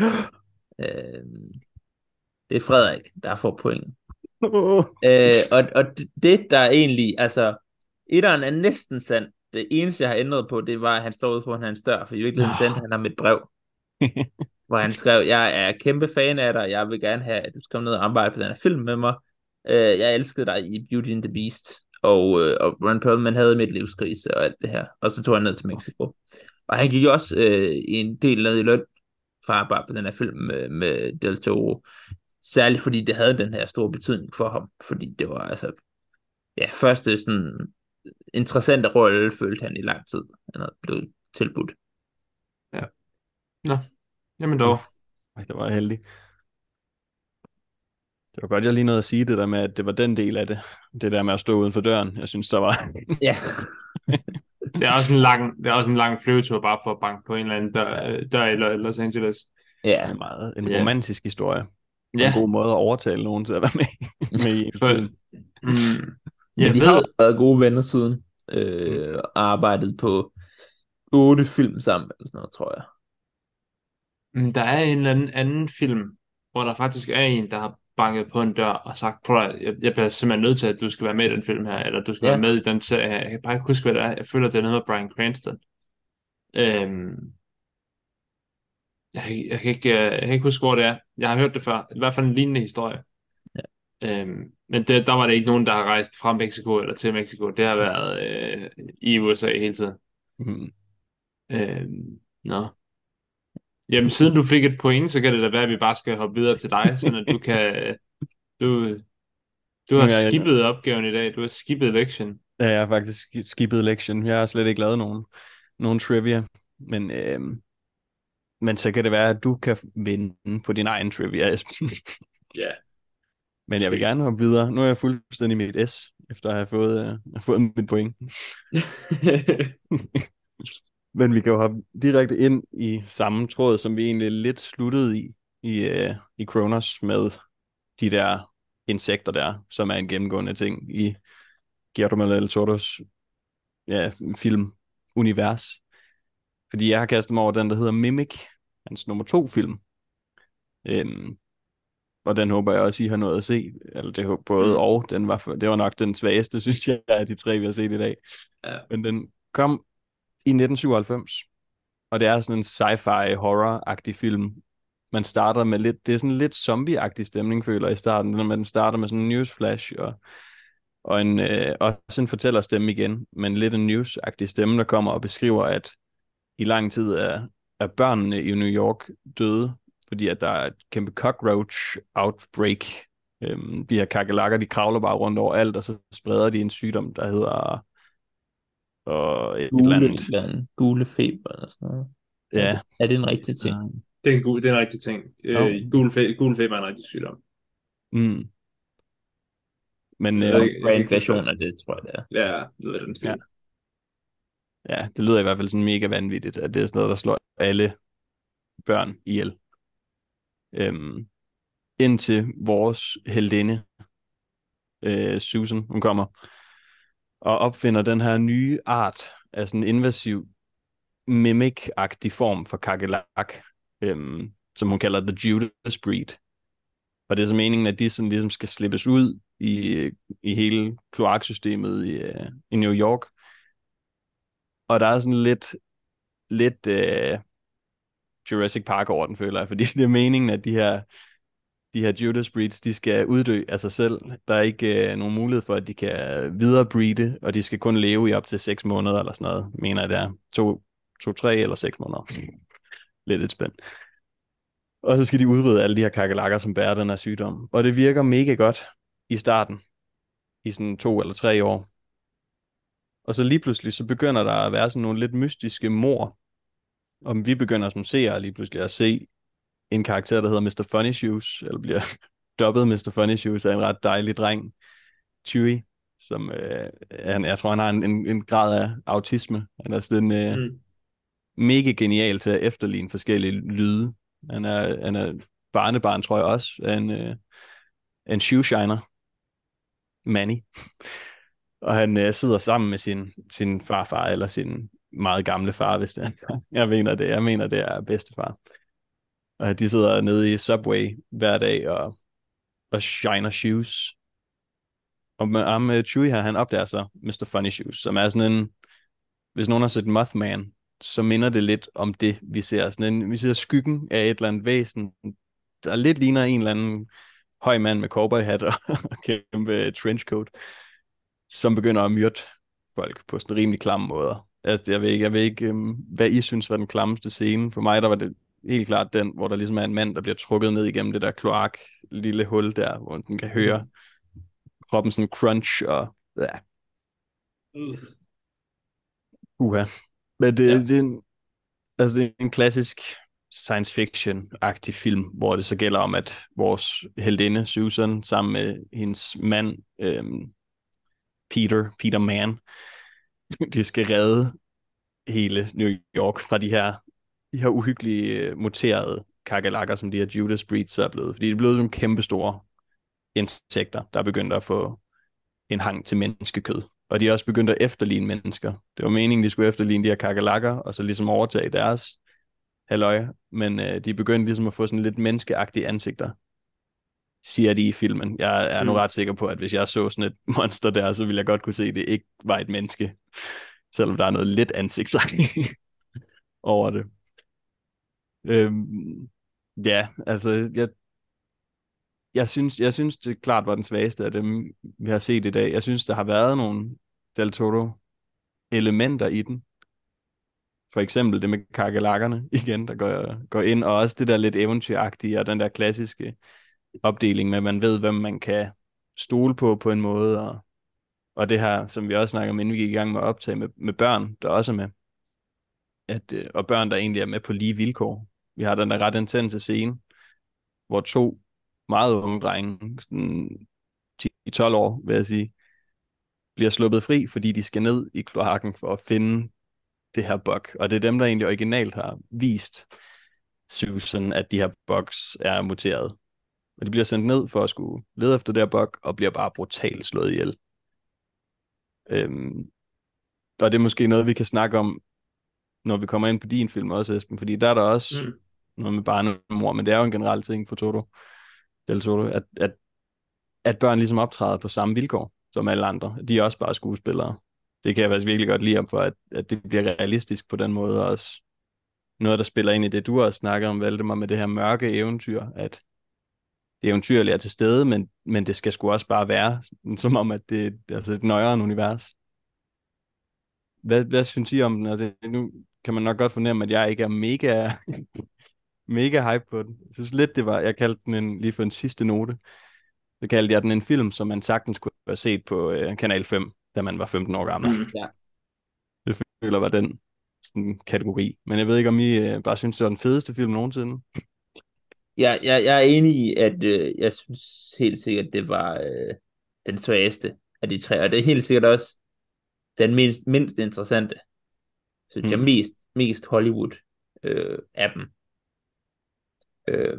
Øhm, det er Frederik, der har fået point. Øh, og, og det- der er egentlig, altså, etteren er næsten sandt. Det eneste, jeg har ændret på, det var, at han står ude foran hans dør, for i virkeligheden Nå. sendte han ham et brev, hvor han skrev, jeg er kæmpe fan af dig, jeg vil gerne have, at du skal komme ned og arbejde på den her film med mig. Øh, jeg elskede dig i Beauty and the Beast, og, øh, og Ron Perlman havde mit livskrise og alt det her. Og så tog han ned til Mexico. Og han gik også øh, en del ned i løn for at arbejde på den her film med, med Del Toro. Særligt fordi det havde den her store betydning for ham, fordi det var altså ja, første sådan interessante rolle, følte han i lang tid, han havde blevet tilbudt. Jamen dog. Ej, det var heldig. Det var godt, jeg lige nåede at sige det der med, at det var den del af det. Det der med at stå uden for døren. Jeg synes, der var... Ja, Det er også en lang, det er også en lang flyvetur bare for at banke på en eller anden dør, øh, dør i Lo- Los Angeles. ja, en meget en Ja. romantisk historie. En god måde at overtale nogen til at være med, med i. for, mm, ja jeg de har ved, jo været gode venner siden, øh, og arbejdet på otte film sammen, eller sådan noget, tror jeg. mm, der er en eller anden anden film, hvor der faktisk er en, der har banket på en dør og sagt, prøv at, jeg, jeg bliver simpelthen nødt til, at du skal være med i den film her, eller du skal Ja. være med i den serie her. Jeg kan bare ikke huske, hvad det er. Jeg føler, det er noget med Bryan Cranston. Øhm, jeg, jeg, kan ikke, øh, jeg kan ikke huske, hvor det er. Jeg har hørt det før. I hvert fald en lignende historie. Ja. Øhm, men det, der var det ikke nogen, der har rejst fra Mexico eller til Mexico. Det har været øh, i USA hele tiden. Mm. Øhm, nå. Jamen, siden du fik et point, så kan det da være, at vi bare skal hoppe videre til dig, så at du kan... Du, du har Ja, ja. skippet opgaven i dag. Du har skippet lektion. Ja, jeg har faktisk skippet lektion. Jeg har slet ikke lavet nogen, nogen trivia. Men, øhm, men så kan det være, at du kan vinde på din egen trivia, Esben. Ja. Men jeg vil gerne hoppe videre. Nu er jeg fuldstændig i mit S, efter at have fået, øh, have fået mit point. Men vi kan jo hoppe direkte ind i samme tråd, som vi egentlig lidt sluttede i, i, øh, i Kronos med de der insekter der, som er en gennemgående ting i Guillermo del Toros ja, filmunivers. Fordi jeg har kastet mig over den, der hedder Mimic, hans nummer to film. Øhm, og den håber jeg også, I har nået at se. Eller det håber både Mm. og. Den var, for, det var nok den svageste, synes jeg, af de tre, vi har set i dag. Ja. Men den kom i 1997. Og det er sådan en sci-fi horror-agtig film. Man starter med lidt, det er sådan lidt zombie-agtig stemning, føler jeg i starten. Når man starter med sådan en newsflash og, og en, øh, også en fortællerstemme igen, men lidt en news-agtig stemme, der kommer og beskriver, at i lang tid er, er børnene i New York døde, fordi at der er et kæmpe cockroach outbreak. Øhm, de her kakelakker, de kravler bare rundt over alt, og så spreder de en sygdom, der hedder og et eller Gule, andet. eller andet, gule feber eller sådan noget. Ja, Er det en rigtig ting? Det er en, god, det er en rigtig ting. Jo. Øh, gul, fe, gul feber er en rigtig sygdom. mm. Men øh, Ja, brand version af det, tror jeg, det er. Ja, det er den stil. Ja. ja, det lyder i hvert fald sådan mega vanvittigt, at det er sådan noget, der slår alle børn ihjel. Øhm, indtil vores heldinde, øh, Susan, hun kommer og opfinder den her nye art af sådan en invasiv mimic-agtig form for kakelak, øhm, som hun kalder The Judas Breed. Og det er så meningen, at de sådan ligesom skal slippes ud i, i hele kloaksystemet i, øh, i New York. Og der er sådan lidt, lidt øh, Jurassic Park over den, føler jeg, fordi det er meningen, at de her, de her Judas Breeds, de skal uddø af sig selv. Der er ikke øh, nogen mulighed for, at de kan viderebreede, og de skal kun leve i op til 6 måneder eller sådan noget, mener jeg det er. To, to, tre eller 6 måneder. Lidt et spændt. Og så skal de udrydde alle de her kakelakker, som bærer den her sygdom. Og det virker mega godt i starten, i sådan to eller tre år. Og så lige pludselig, så begynder der at være sådan nogle lidt mystiske mor. Og vi begynder som seere lige pludselig at se en karakter, der hedder Mr. Funny Shoes, eller bliver dubbet Mr. Funny Shoes af en ret dejlig dreng, Chewie, som øh, han, jeg tror, han har en, en, en grad af autisme. Han er sådan øh, mm. mega genial til at efterligne forskellige lyde. Han er, han er barnebarn, tror jeg også, af en, øh, en shoeshiner, Manny. Og han øh, sidder sammen med sin, sin farfar, eller sin meget gamle far, hvis det er. Jeg mener det, jeg mener det er bedstefar. Og de sidder nede i Subway hver dag og, og shiner shoes. Og med, ham, med Chewie her, han opdager så Mr. Funny Shoes, som er sådan en, hvis nogen har set Mothman, så minder det lidt om det, vi ser. Sådan en, vi ser skyggen af et eller andet væsen, der lidt ligner en eller anden høj mand med cowboyhat og, og kæmpe trenchcoat, som begynder at myrde folk på sådan rimelig klamme måder. Altså, jeg ved ikke, jeg ved ikke øhm, hvad I synes var den klammeste scene. For mig, der var det helt klart den, hvor der ligesom er en mand, der bliver trukket ned igennem det der kloak lille hul der, hvor den kan høre kroppen sådan crunch og ja. Uha. Men det, ja. det, er en, altså det er en klassisk science fiction-agtig film, hvor det så gælder om, at vores heldinde, Susan, sammen med hendes mand, øhm, Peter, Peter Mann, de skal redde hele New York fra de her, de her uhyggelige øh, muterede kakalakker, som de her Judas breeds er blevet. Fordi de er blevet nogle kæmpe store insekter, der er begyndt at få en hang til menneskekød. Og de er også begyndt at efterligne mennesker. Det var meningen, de skulle efterligne de her kakalakker, og så ligesom overtage deres halløj. Men øh, de er begyndt ligesom at få sådan lidt menneskeagtige ansigter, siger de i filmen. Jeg er nu mm. ret sikker på, at hvis jeg så sådan et monster der, så ville jeg godt kunne se, at det ikke var et menneske. Selvom der er noget lidt ansigtsagtigt over det. Øhm, ja, altså, jeg, jeg synes, jeg synes, det klart var den svageste af dem, vi har set i dag. Jeg synes, der har været nogle Del Toro elementer i den. For eksempel det med kakelakkerne igen, der går, går ind, og også det der lidt eventyragtige, og den der klassiske opdeling med, at man ved, hvem man kan stole på på en måde, og, og det her, som vi også snakker om, inden vi gik i gang med at optage med, med børn, der også er med, at, øh, og børn, der egentlig er med på lige vilkår. Vi har den der ret intense scene, hvor to meget unge drenge, sådan 10-12 år, vil jeg sige, bliver sluppet fri, fordi de skal ned i kloakken for at finde det her bug. Og det er dem, der egentlig originalt har vist Susan, at de her bugs er muteret. Og de bliver sendt ned for at skulle lede efter det her bug, og bliver bare brutalt slået ihjel. Øhm, og det er måske noget, vi kan snakke om, når vi kommer ind på din film også, Esben, fordi der er der også mm noget med barnemor, men det er jo en generel ting for Toto. Del Toto, at, at, at børn ligesom optræder på samme vilkår som alle andre. De er også bare skuespillere. Det kan jeg faktisk virkelig godt lide om for, at, at det bliver realistisk på den måde, og også noget, der spiller ind i det, du også snakker om, Valdemar, med det her mørke eventyr, at det eventyrlige er til stede, men, men det skal sgu også bare være, som om, at det altså et nøjere univers. Hvad, hvad synes I om den? Altså, nu kan man nok godt fornemme, at jeg ikke er mega mega hype på den. Jeg synes lidt, det var, jeg kaldte den en, lige for en sidste note, så kaldte jeg den en film, som man sagtens kunne have set på uh, Kanal 5, da man var 15 år gammel. Mm, ja. Det føler var den sådan, kategori. Men jeg ved ikke, om I uh, bare synes, det var den fedeste film nogensinde. Ja, jeg, jeg er enig i, at uh, jeg synes helt sikkert, det var uh, den svageste af de tre, og det er helt sikkert også den mindst, mindst interessante, synes mm. jeg, mest, mest Hollywood uh, af dem. Øh,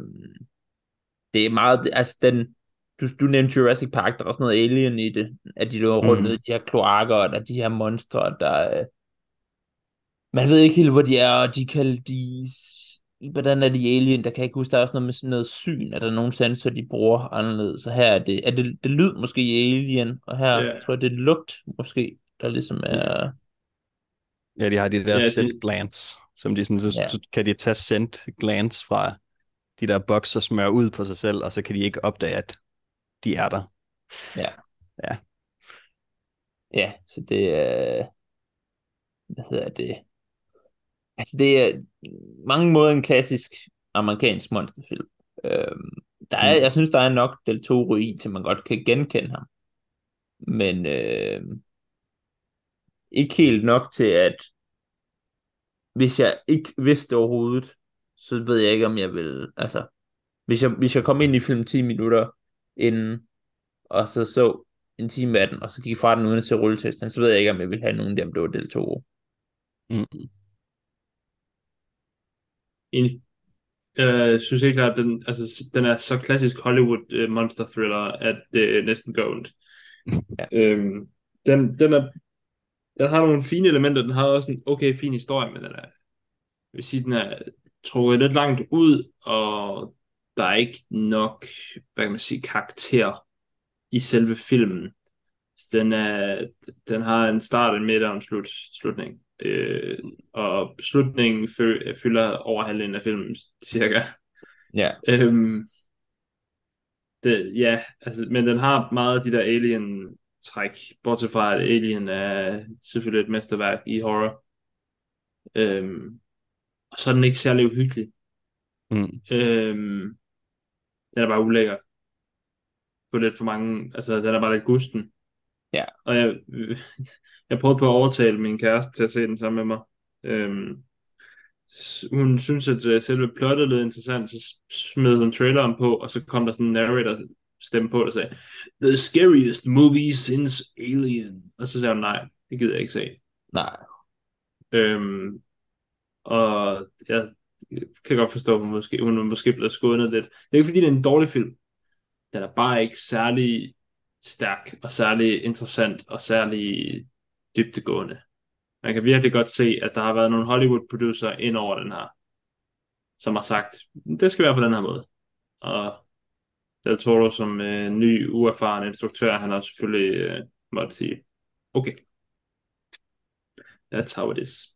det er meget, altså den, du, du nævnte Jurassic Park, der er også noget alien i det, at de løber rundt mm. i de her kloakker, og der er de her monstre, der øh, man ved ikke helt, hvor de er, og de kan de, hvordan er de alien, der kan jeg ikke huske, der er også noget med sådan noget syn, er der nogle sensorer, de bruger anderledes, så her er det, er det, det lyd måske alien, og her yeah. tror jeg, det er lugt måske, der ligesom er... Ja, de har de der ja, scent de... glands, som de sådan, så, ja. så kan de tage scent glands fra de der bokser smør ud på sig selv, og så kan de ikke opdage, at de er der. Ja. Ja. Ja, så det er, hvad hedder det? Altså det er mange måder en klassisk amerikansk monsterfilm. Øh, der er, Mm. Jeg synes, der er nok Del Toro i, til man godt kan genkende ham. Men øh, ikke helt nok til, at hvis jeg ikke vidste overhovedet, så ved jeg ikke, om jeg vil, altså, hvis jeg, hvis jeg kom ind i film 10 minutter inden, og så så en time af den, og så gik fra den uden at se rulletesten, så ved jeg ikke, om jeg vil have nogen, der blev Del Toro. Mm. Enig. Jeg øh, synes helt klart, at den, altså, den er så klassisk Hollywood øh, monster thriller, at det næsten gør ondt. Ja. Øhm, den, den, er, den har nogle fine elementer, den har også en okay fin historie, men den er, jeg vil sige, den er trukket lidt langt ud, og der er ikke nok, hvad kan man sige, karakter i selve filmen. Så Den, er, den har en start, en midt og en slut, slutning. Øh, og slutningen fø, fylder over halvdelen af filmen, cirka. Ja, Øhm, det, ja, altså, men den har meget af de der alien-træk, bortset fra at Alien er selvfølgelig et mesterværk i horror. Øhm, og så er den ikke særlig uhyggelig. Mm. Øhm, den er bare ulækker. På lidt for mange, altså den er bare lidt gusten. Ja. Og jeg, jeg prøvede på at overtale min kæreste til at se den sammen med mig. Øhm, hun synes, at øh, selve plottet lød interessant, så smed hun traileren på, og så kom der sådan en narrator stemme på, der sagde, The scariest movie since Alien. Og så sagde hun, nej, det gider jeg ikke se. nej. Øhm, og jeg kan godt forstå, at hun måske, hun måske bliver skånet lidt. Det er ikke fordi, det er en dårlig film. Den er bare ikke særlig stærk, og særlig interessant, og særlig dybtegående. Man kan virkelig godt se, at der har været nogle Hollywood-producer ind over den her, som har sagt, det skal være på den her måde. Og Del Toro som øh, ny, uerfaren instruktør, han har selvfølgelig øh, måtte sige, okay, that's how it is.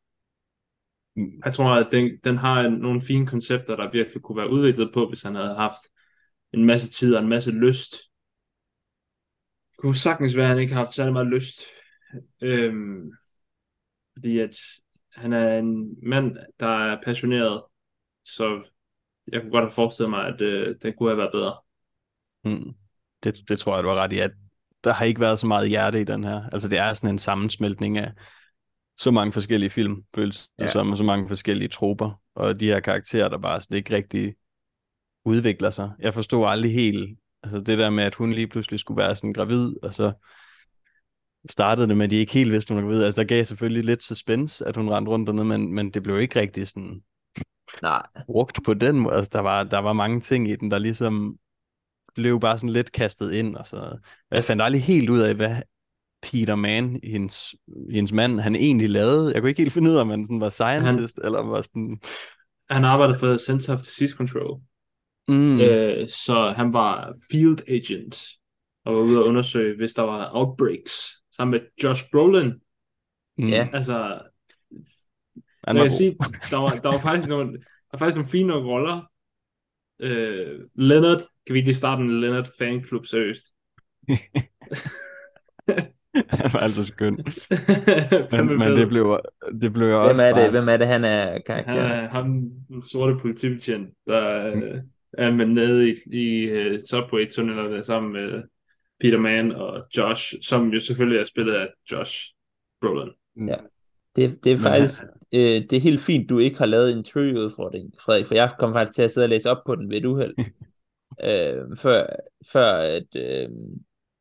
Jeg tror, at den, den har nogle fine koncepter, der virkelig kunne være udviklet på, hvis han havde haft en masse tid og en masse lyst. Det kunne sagtens være, at han ikke har haft særlig meget lyst. Øhm, fordi at han er en mand, der er passioneret, så jeg kunne godt have forestillet mig, at øh, den kunne have været bedre. Mm. Det, det tror jeg, du har ret i, at der har ikke været så meget hjerte i den her. Altså det er sådan en sammensmeltning af så mange forskellige film, føles det Ja. som, og så mange forskellige troper, og de her karakterer, der bare sådan ikke rigtig udvikler sig. Jeg forstod aldrig helt, altså det der med, at hun lige pludselig skulle være sådan gravid, og så startede det med, at de ikke helt vidste, hun var gravid. Altså der gav selvfølgelig lidt suspense, at hun rendte rundt dernede, men, men det blev ikke rigtig sådan Nej, brugt på den måde. Altså, der var, der var mange ting i den, der ligesom blev bare sådan lidt kastet ind. Og så. Jeg fandt aldrig helt ud af, hvad Peter Mann, hendes, hendes mand, han egentlig lavede. Jeg kunne ikke helt finde ud af, om han sådan var scientist, han... eller var sådan... Han arbejdede for Center of Disease Control, Mm, øh, så han var field agent, og var ude at undersøge, hvis der var outbreaks, sammen med Josh Brolin. mm, ja. Altså, han jeg kan sige, der var, der var faktisk nogle, der var faktisk nogle fine roller. Øh, Leonard, kan vi lige starte en Leonard fanklub, seriøst? han var altså skøn. Men, men det blev, det blev jo Hvem også er det, hvem er det han er Han karakteren? er ham, den sorte politibetjent, der øh, er med nede i, i uh, subway-tunnelerne sammen med Peter Mann og Josh, som jo selvfølgelig er spillet af Josh Brolin. Ja. Det, det er Men faktisk øh, det er helt fint, du ikke har lavet en trivia-udfordring, Frederik, for jeg kom faktisk til at sidde og læse op på den ved et uheld. øh, før, før at, øh,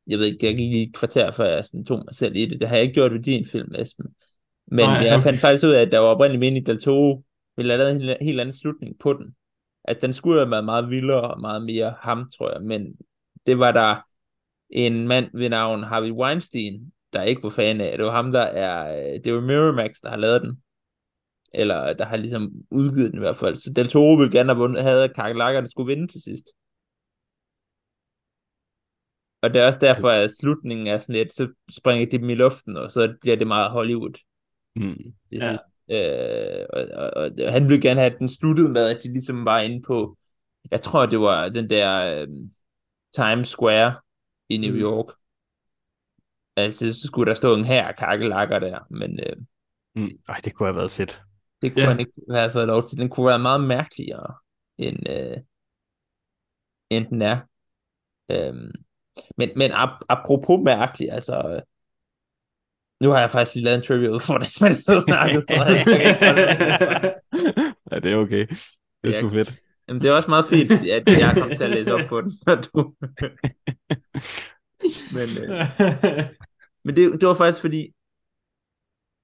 jeg ved ikke, jeg gik i et kvarter, før jeg sådan tog mig selv i det. Det har jeg ikke gjort ved din film, Esben. Men Nej, jeg okay. fandt faktisk ud af, at der var oprindeligt meningen, Del Toro ville have lavet en helt, anden slutning på den. At den skulle have været meget vildere og meget mere ham, tror jeg. Men det var der en mand ved navn Harvey Weinstein, der ikke var fan af. Det var ham, der er... øh, Det var Miramax, der har lavet den. Eller der har ligesom udgivet den i hvert fald. Så Del Toro ville gerne have vundet, havde Kakerlakker, der skulle vinde til sidst. Og det er også derfor, at slutningen er sådan lidt, så springer de dem i luften, og så bliver det meget Hollywood. Mm. Det Ja. øh, og, og, og, han ville gerne have, at den sluttede med, at de ligesom var inde på, jeg tror, det var den der øh, Times Square i New Mm. York. Altså, så skulle der stå en her kakkelakker der, men øh, Mm. Ej, det kunne have været fedt. det kunne Ja. han ikke have fået lov til. Den kunne være meget mærkeligere. end, øh, end den er. Øhm, men, men ap- apropos mærkeligt, altså, øh, nu har jeg faktisk lige lavet en trivia udfordring, mens du snakkede. ja, det er okay. Det er Ja. sgu fedt. Jamen, det er også meget fint, at jeg kom til at læse op på den, når du... men, øh, men det, det var faktisk fordi,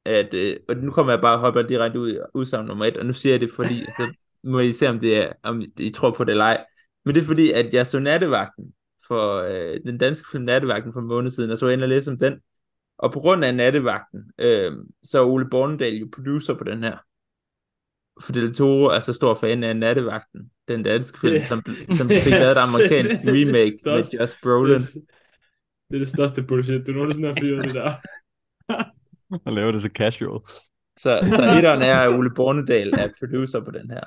at, øh, og nu kommer jeg bare og hopper direkte ud i udsagn nummer et, og nu siger jeg det fordi, så må I se, om, det er, om I tror på det eller ej. Men det er fordi, at jeg så Nattevagten for øh, den danske film Nattevagten for en måned siden, og så var jeg inde og læse om den. Og på grund af Nattevagten, øh, så er Ole Bornedal jo producer på den her. For Del Toro er så stor fan af Nattevagten, den danske film, Det- som, som fik lavet et amerikansk det er det remake med. Josh Brolin. Det, det er det største bullshit, du nogensinde har fyret det der. Og laver det så casual. Så, så etteren er, at Ole Bornedal er producer på den her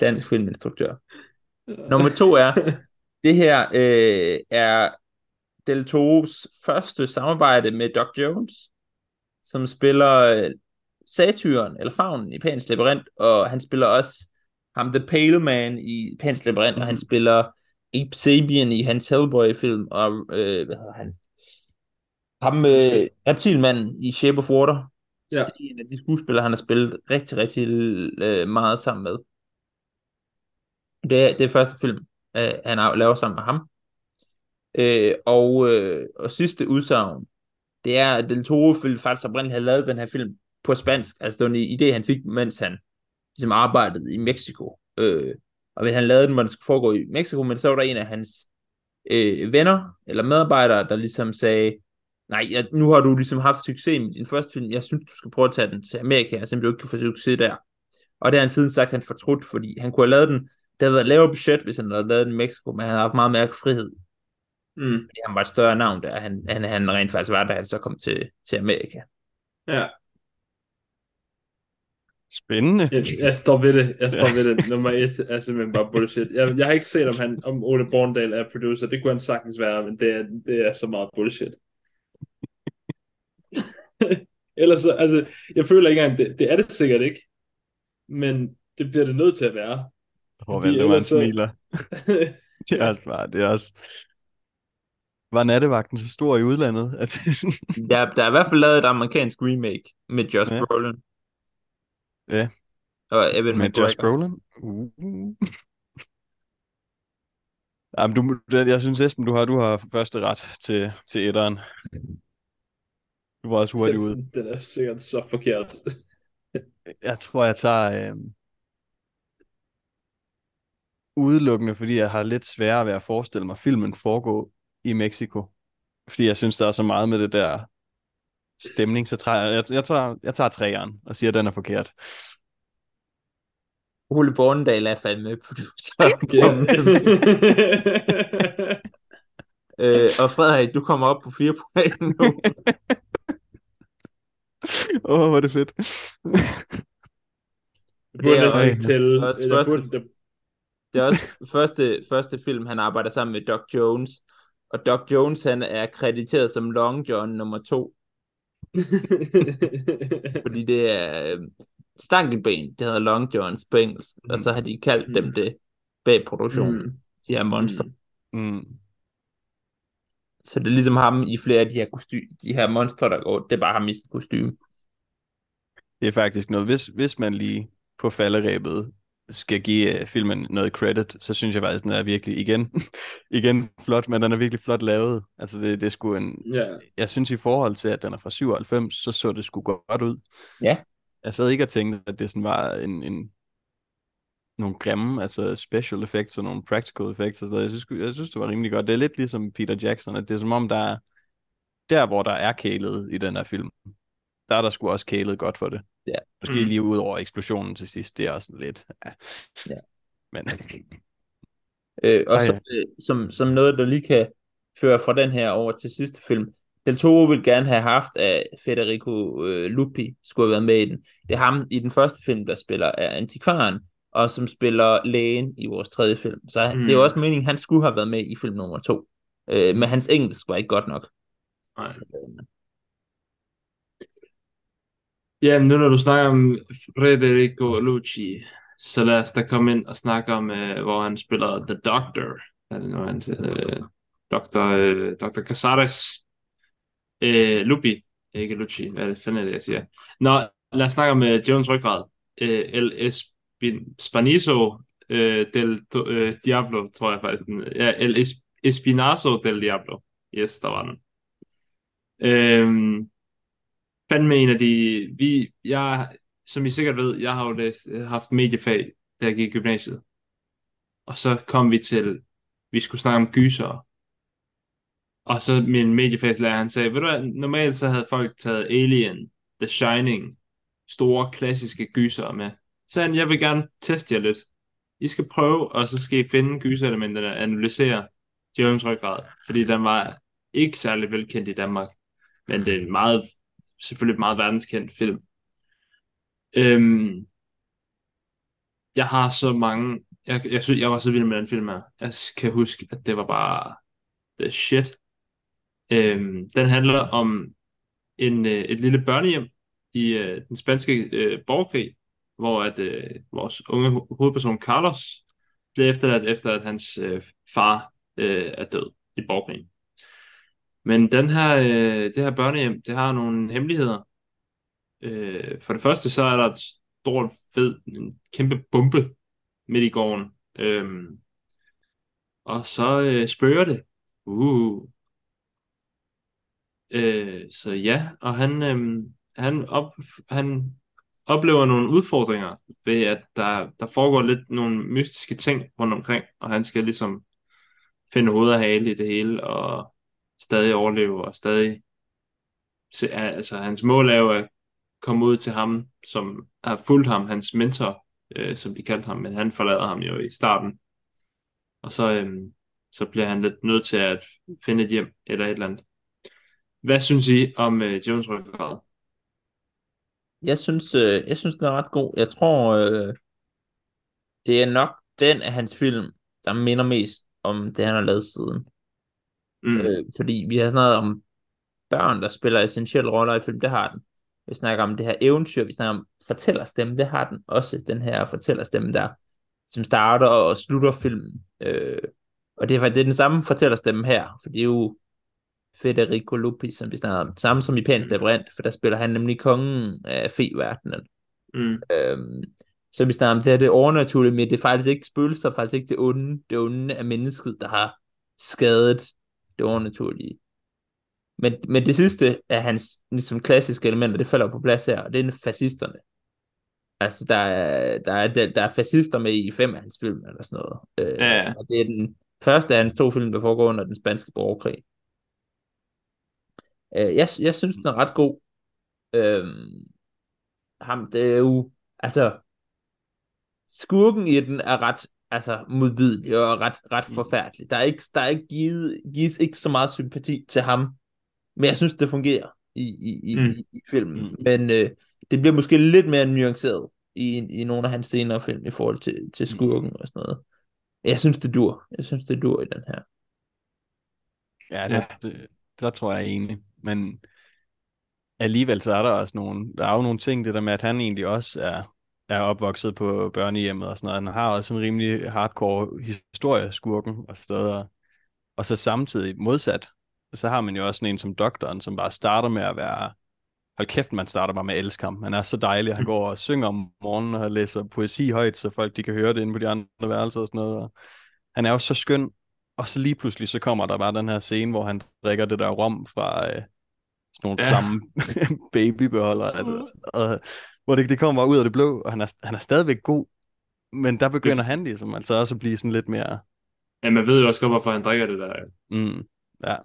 dansk filminstruktør. Nummer to er, det her øh, er Del Toros første samarbejde med Doc Jones, som spiller øh, satyren, eller faunen i Pans Labyrinth, og han spiller også ham The Pale Man i Pans Labyrinth, og han spiller Abe Sapien i hans Hellboy-film, og øh, hvad hedder han? Ham, øh, reptilmanden i Shape of Water. Så Ja. det er en af de skuespillere, han har spillet rigtig, rigtig øh, meget sammen med. Det er, det er første film, øh, han laver sammen med ham. Øh, og, øh, og sidste udsagn, det er, at Del Toro ville faktisk oprindeligt have lavet den her film på spansk. Altså det var en idé, han fik, mens han ligesom arbejdede i Mexico. Øh, og hvis han lavede den, hvor den skulle foregå i Mexico, men så var der en af hans øh, venner eller medarbejdere, der ligesom sagde, nej, jeg, nu har du ligesom haft succes med din første film, jeg synes, du skal prøve at tage den til Amerika, og simpelthen du ikke kan få succes der. Og det har han siden sagt, han fortrudt, fordi han kunne have lavet den, det havde været lavere budget, hvis han havde lavet den i Mexico, men han havde haft meget mere frihed. Mm. Fordi han var et større navn der, han, han, han rent faktisk var, da han så kom til, til Amerika. Ja, Spændende. jeg, jeg står ved det. Jeg står ved det. Nummer et er simpelthen bare bullshit. Jeg, jeg har ikke set, om, han, om Ole Borndal er producer. Det kunne han sagtens være, men det er, det er så meget bullshit. Ellers så, altså, jeg føler ikke engang, det, det er det sikkert ikke. Men det bliver det nødt til at være. Hvor ellers så- smiler. Det er også bare, det er også... Var nattevagten så stor i udlandet? At... Der, der er i hvert fald lavet et amerikansk remake med Josh Ja. Brolin. Ja. Og Evan Med Josh McGregor. Brolin? Uh. Jamen, du, jeg synes Esben, du har, du har første ret til, til etteren. Du var også hurtigt ude. Den er sikkert så forkert. Jeg tror, jeg tager øh, udelukkende, fordi jeg har lidt sværere ved at forestille mig filmen foregå i Mexico. Fordi jeg synes, der er så meget med det der stemning, så tager jeg, jeg, jeg, tager, jeg tager træeren og siger, at den er forkert. Ole Bornedal er fandme producer. Ja. øh, og Frederik, du kommer op på fire point nu. Åh, oh, hvor er det fedt. Det burde Det er næsten tælle. også Eller første- burde det... Det er også første, første film, han arbejder sammen med Doc Jones. Og Doc Jones, han er krediteret som Long John nummer to. Fordi det er øh, stankelben, det hedder Long Johns på engelsk. Og så har de kaldt dem det bag produktionen. Mm. De her monster. Mm. Så det er ligesom ham i flere af de her, kosty- de her monstre, der går. Det er bare ham i kostume. Det er faktisk noget, hvis, hvis man lige på falderæbet skal give uh, filmen noget credit, så synes jeg faktisk, den er virkelig, igen, igen flot, men den er virkelig flot lavet. Altså det, det er sgu en, Ja. jeg synes i forhold til, at den er fra 97, så så det sgu godt ud. Ja. Jeg sad ikke og tænkte, at det sådan var en, en nogle grimme, altså special effects og nogle practical effects og sådan noget. Jeg synes, jeg synes, det var rimelig godt. Det er lidt ligesom Peter Jackson, at det er som om, der er, der hvor der er kælet i den her film, der er der sgu også kælet godt for det. Ja. Måske Mm. lige ud over eksplosionen til sidst, det er også lidt, ja. Ja. Men Øh, og Ej, som, øh, som, som noget, der lige kan føre fra den her over til sidste film. Del Toro vil gerne have haft, at Federico øh, Lupi skulle have været med i den. Det er ham i den første film, der spiller af antikvaren, og som spiller lægen i vores tredje film. Så mm. det er jo også meningen, at han skulle have været med i film nummer to. Øh, men hans engelsk var ikke godt nok. Nej. Ja, nu når du snakker om Federico Lucci, Så lad os da komme ind og snakke om, øh, hvor han spiller The Doctor. Er det nu, han øh, Dr. Øh, Dr. Casares. Øh, Lupi. Ikke Lucci. Hvad er det fanden er det, jeg siger? Nå, lad os snakke om øh, Jones Ryggrad. Øh, El Espin øh, del øh, Diablo, tror jeg faktisk. Ja, El Espinazo del Diablo. Yes, der var den. Øhm, fandme en af de... Vi, jeg, som I sikkert ved, jeg har jo læst, haft mediefag, da jeg gik i gymnasiet. Og så kom vi til, vi skulle snakke om gyser. Og så min mediefagslærer, han sagde, ved du hvad, normalt så havde folk taget Alien, The Shining, store klassiske gyser med. Så han, jeg vil gerne teste jer lidt. I skal prøve, og så skal I finde gyserelementerne og analysere Jones ryggrad, fordi den var ikke særlig velkendt i Danmark, men det er en meget, selvfølgelig meget verdenskendt film. Øhm, jeg har så mange, jeg, jeg, synes, jeg var så vild med den film her. Jeg kan huske, at det var bare the shit. Øhm, den handler om en, øh, et lille børnehjem i øh, den spanske øh, borgerkrig, hvor at øh, vores unge ho- hovedperson Carlos bliver efterladt efter, at hans øh, far øh, er død i borgerkrigen. Men den her, øh, det her børnehjem, det har nogle hemmeligheder. Øh, for det første, så er der et stort, fed, en kæmpe bombe midt i gården. Øh, og så øh, spørger det. Uh. Øh, så ja, og han, øh, han, op, han oplever nogle udfordringer ved, at der, der foregår lidt nogle mystiske ting rundt omkring, og han skal ligesom finde hovedet og hale i det hele, og stadig overleve, og stadig... Se, altså, hans mål er jo at komme ud til ham, som har fulgt ham, hans mentor, øh, som de kaldte ham, men han forlader ham jo i starten. Og så, øh, så bliver han lidt nødt til at finde et hjem, eller et eller andet. Hvad synes I om øh, Jones ryggrad? Jeg synes, øh, jeg synes, den er ret god. Jeg tror, øh, det er nok den af hans film, der minder mest om det, han har lavet siden. Mm. Øh, fordi vi har snakket om børn, der spiller essentielle roller i film, det har den. Vi snakker om det her eventyr, vi snakker om fortællerstemme, det har den også, den her fortællerstemme der, som starter og slutter filmen. Øh, og det er faktisk det er den samme fortællerstemme her, for det er jo Federico Lupi, som vi snakker om. Samme som i Pæns Labyrinth, for der spiller han nemlig kongen af fe-verdenen. Mm. Øhm, så vi snakker om det her, det overnaturlige, men det er faktisk ikke spøgelser, faktisk ikke det onde. Det onde er mennesket, der har skadet det overnaturlige. Men, men det sidste af hans ligesom, klassiske elementer, det falder på plads her, og det er fascisterne. Altså, der er, der, er, der er fascister med i fem af hans film, eller sådan noget. Øh, Ja, ja. Og det er den første af hans to film, der foregår under den spanske borgerkrig. Øh, jeg, jeg synes, den er ret god. Øh, ham, det er jo, altså, skurken i den er ret altså, modbydelig og ret, ret forfærdelig. Der er ikke, der er ikke givet, gives ikke så meget sympati til ham, men jeg synes, det fungerer i, i, i, Mm. i, i filmen. Mm. Men øh, det bliver måske lidt mere nuanceret i, i nogle af hans senere film i forhold til, til skurken og sådan noget. Jeg synes, det dur. Jeg synes, det dur i den her. Ja, det, Ja. det, der tror jeg enig. Men alligevel så er der også nogle, der er jo nogle ting, det der med, at han egentlig også er, er opvokset på børnehjemmet og sådan noget. Han har også en rimelig hardcore historie, skurken og steder. Og så samtidig modsat, så har man jo også sådan en som doktoren, som bare starter med at være, hold kæft, man starter bare med at elske ham. Han er så dejlig, han går og synger om morgenen og læser poesi højt, så folk de kan høre det inde på de andre værelser og sådan noget. Og han er jo så skøn, og så lige pludselig så kommer der bare den her scene, hvor han drikker det der rom fra øh, sådan nogle ja. klamme babybeholder, altså, og, hvor det, det kommer bare ud af det blå, og han er, han er stadigvæk god, men der begynder han ligesom altså også at blive sådan lidt mere, Ja, man ved jo også godt, hvorfor han drikker det der. mm, ja,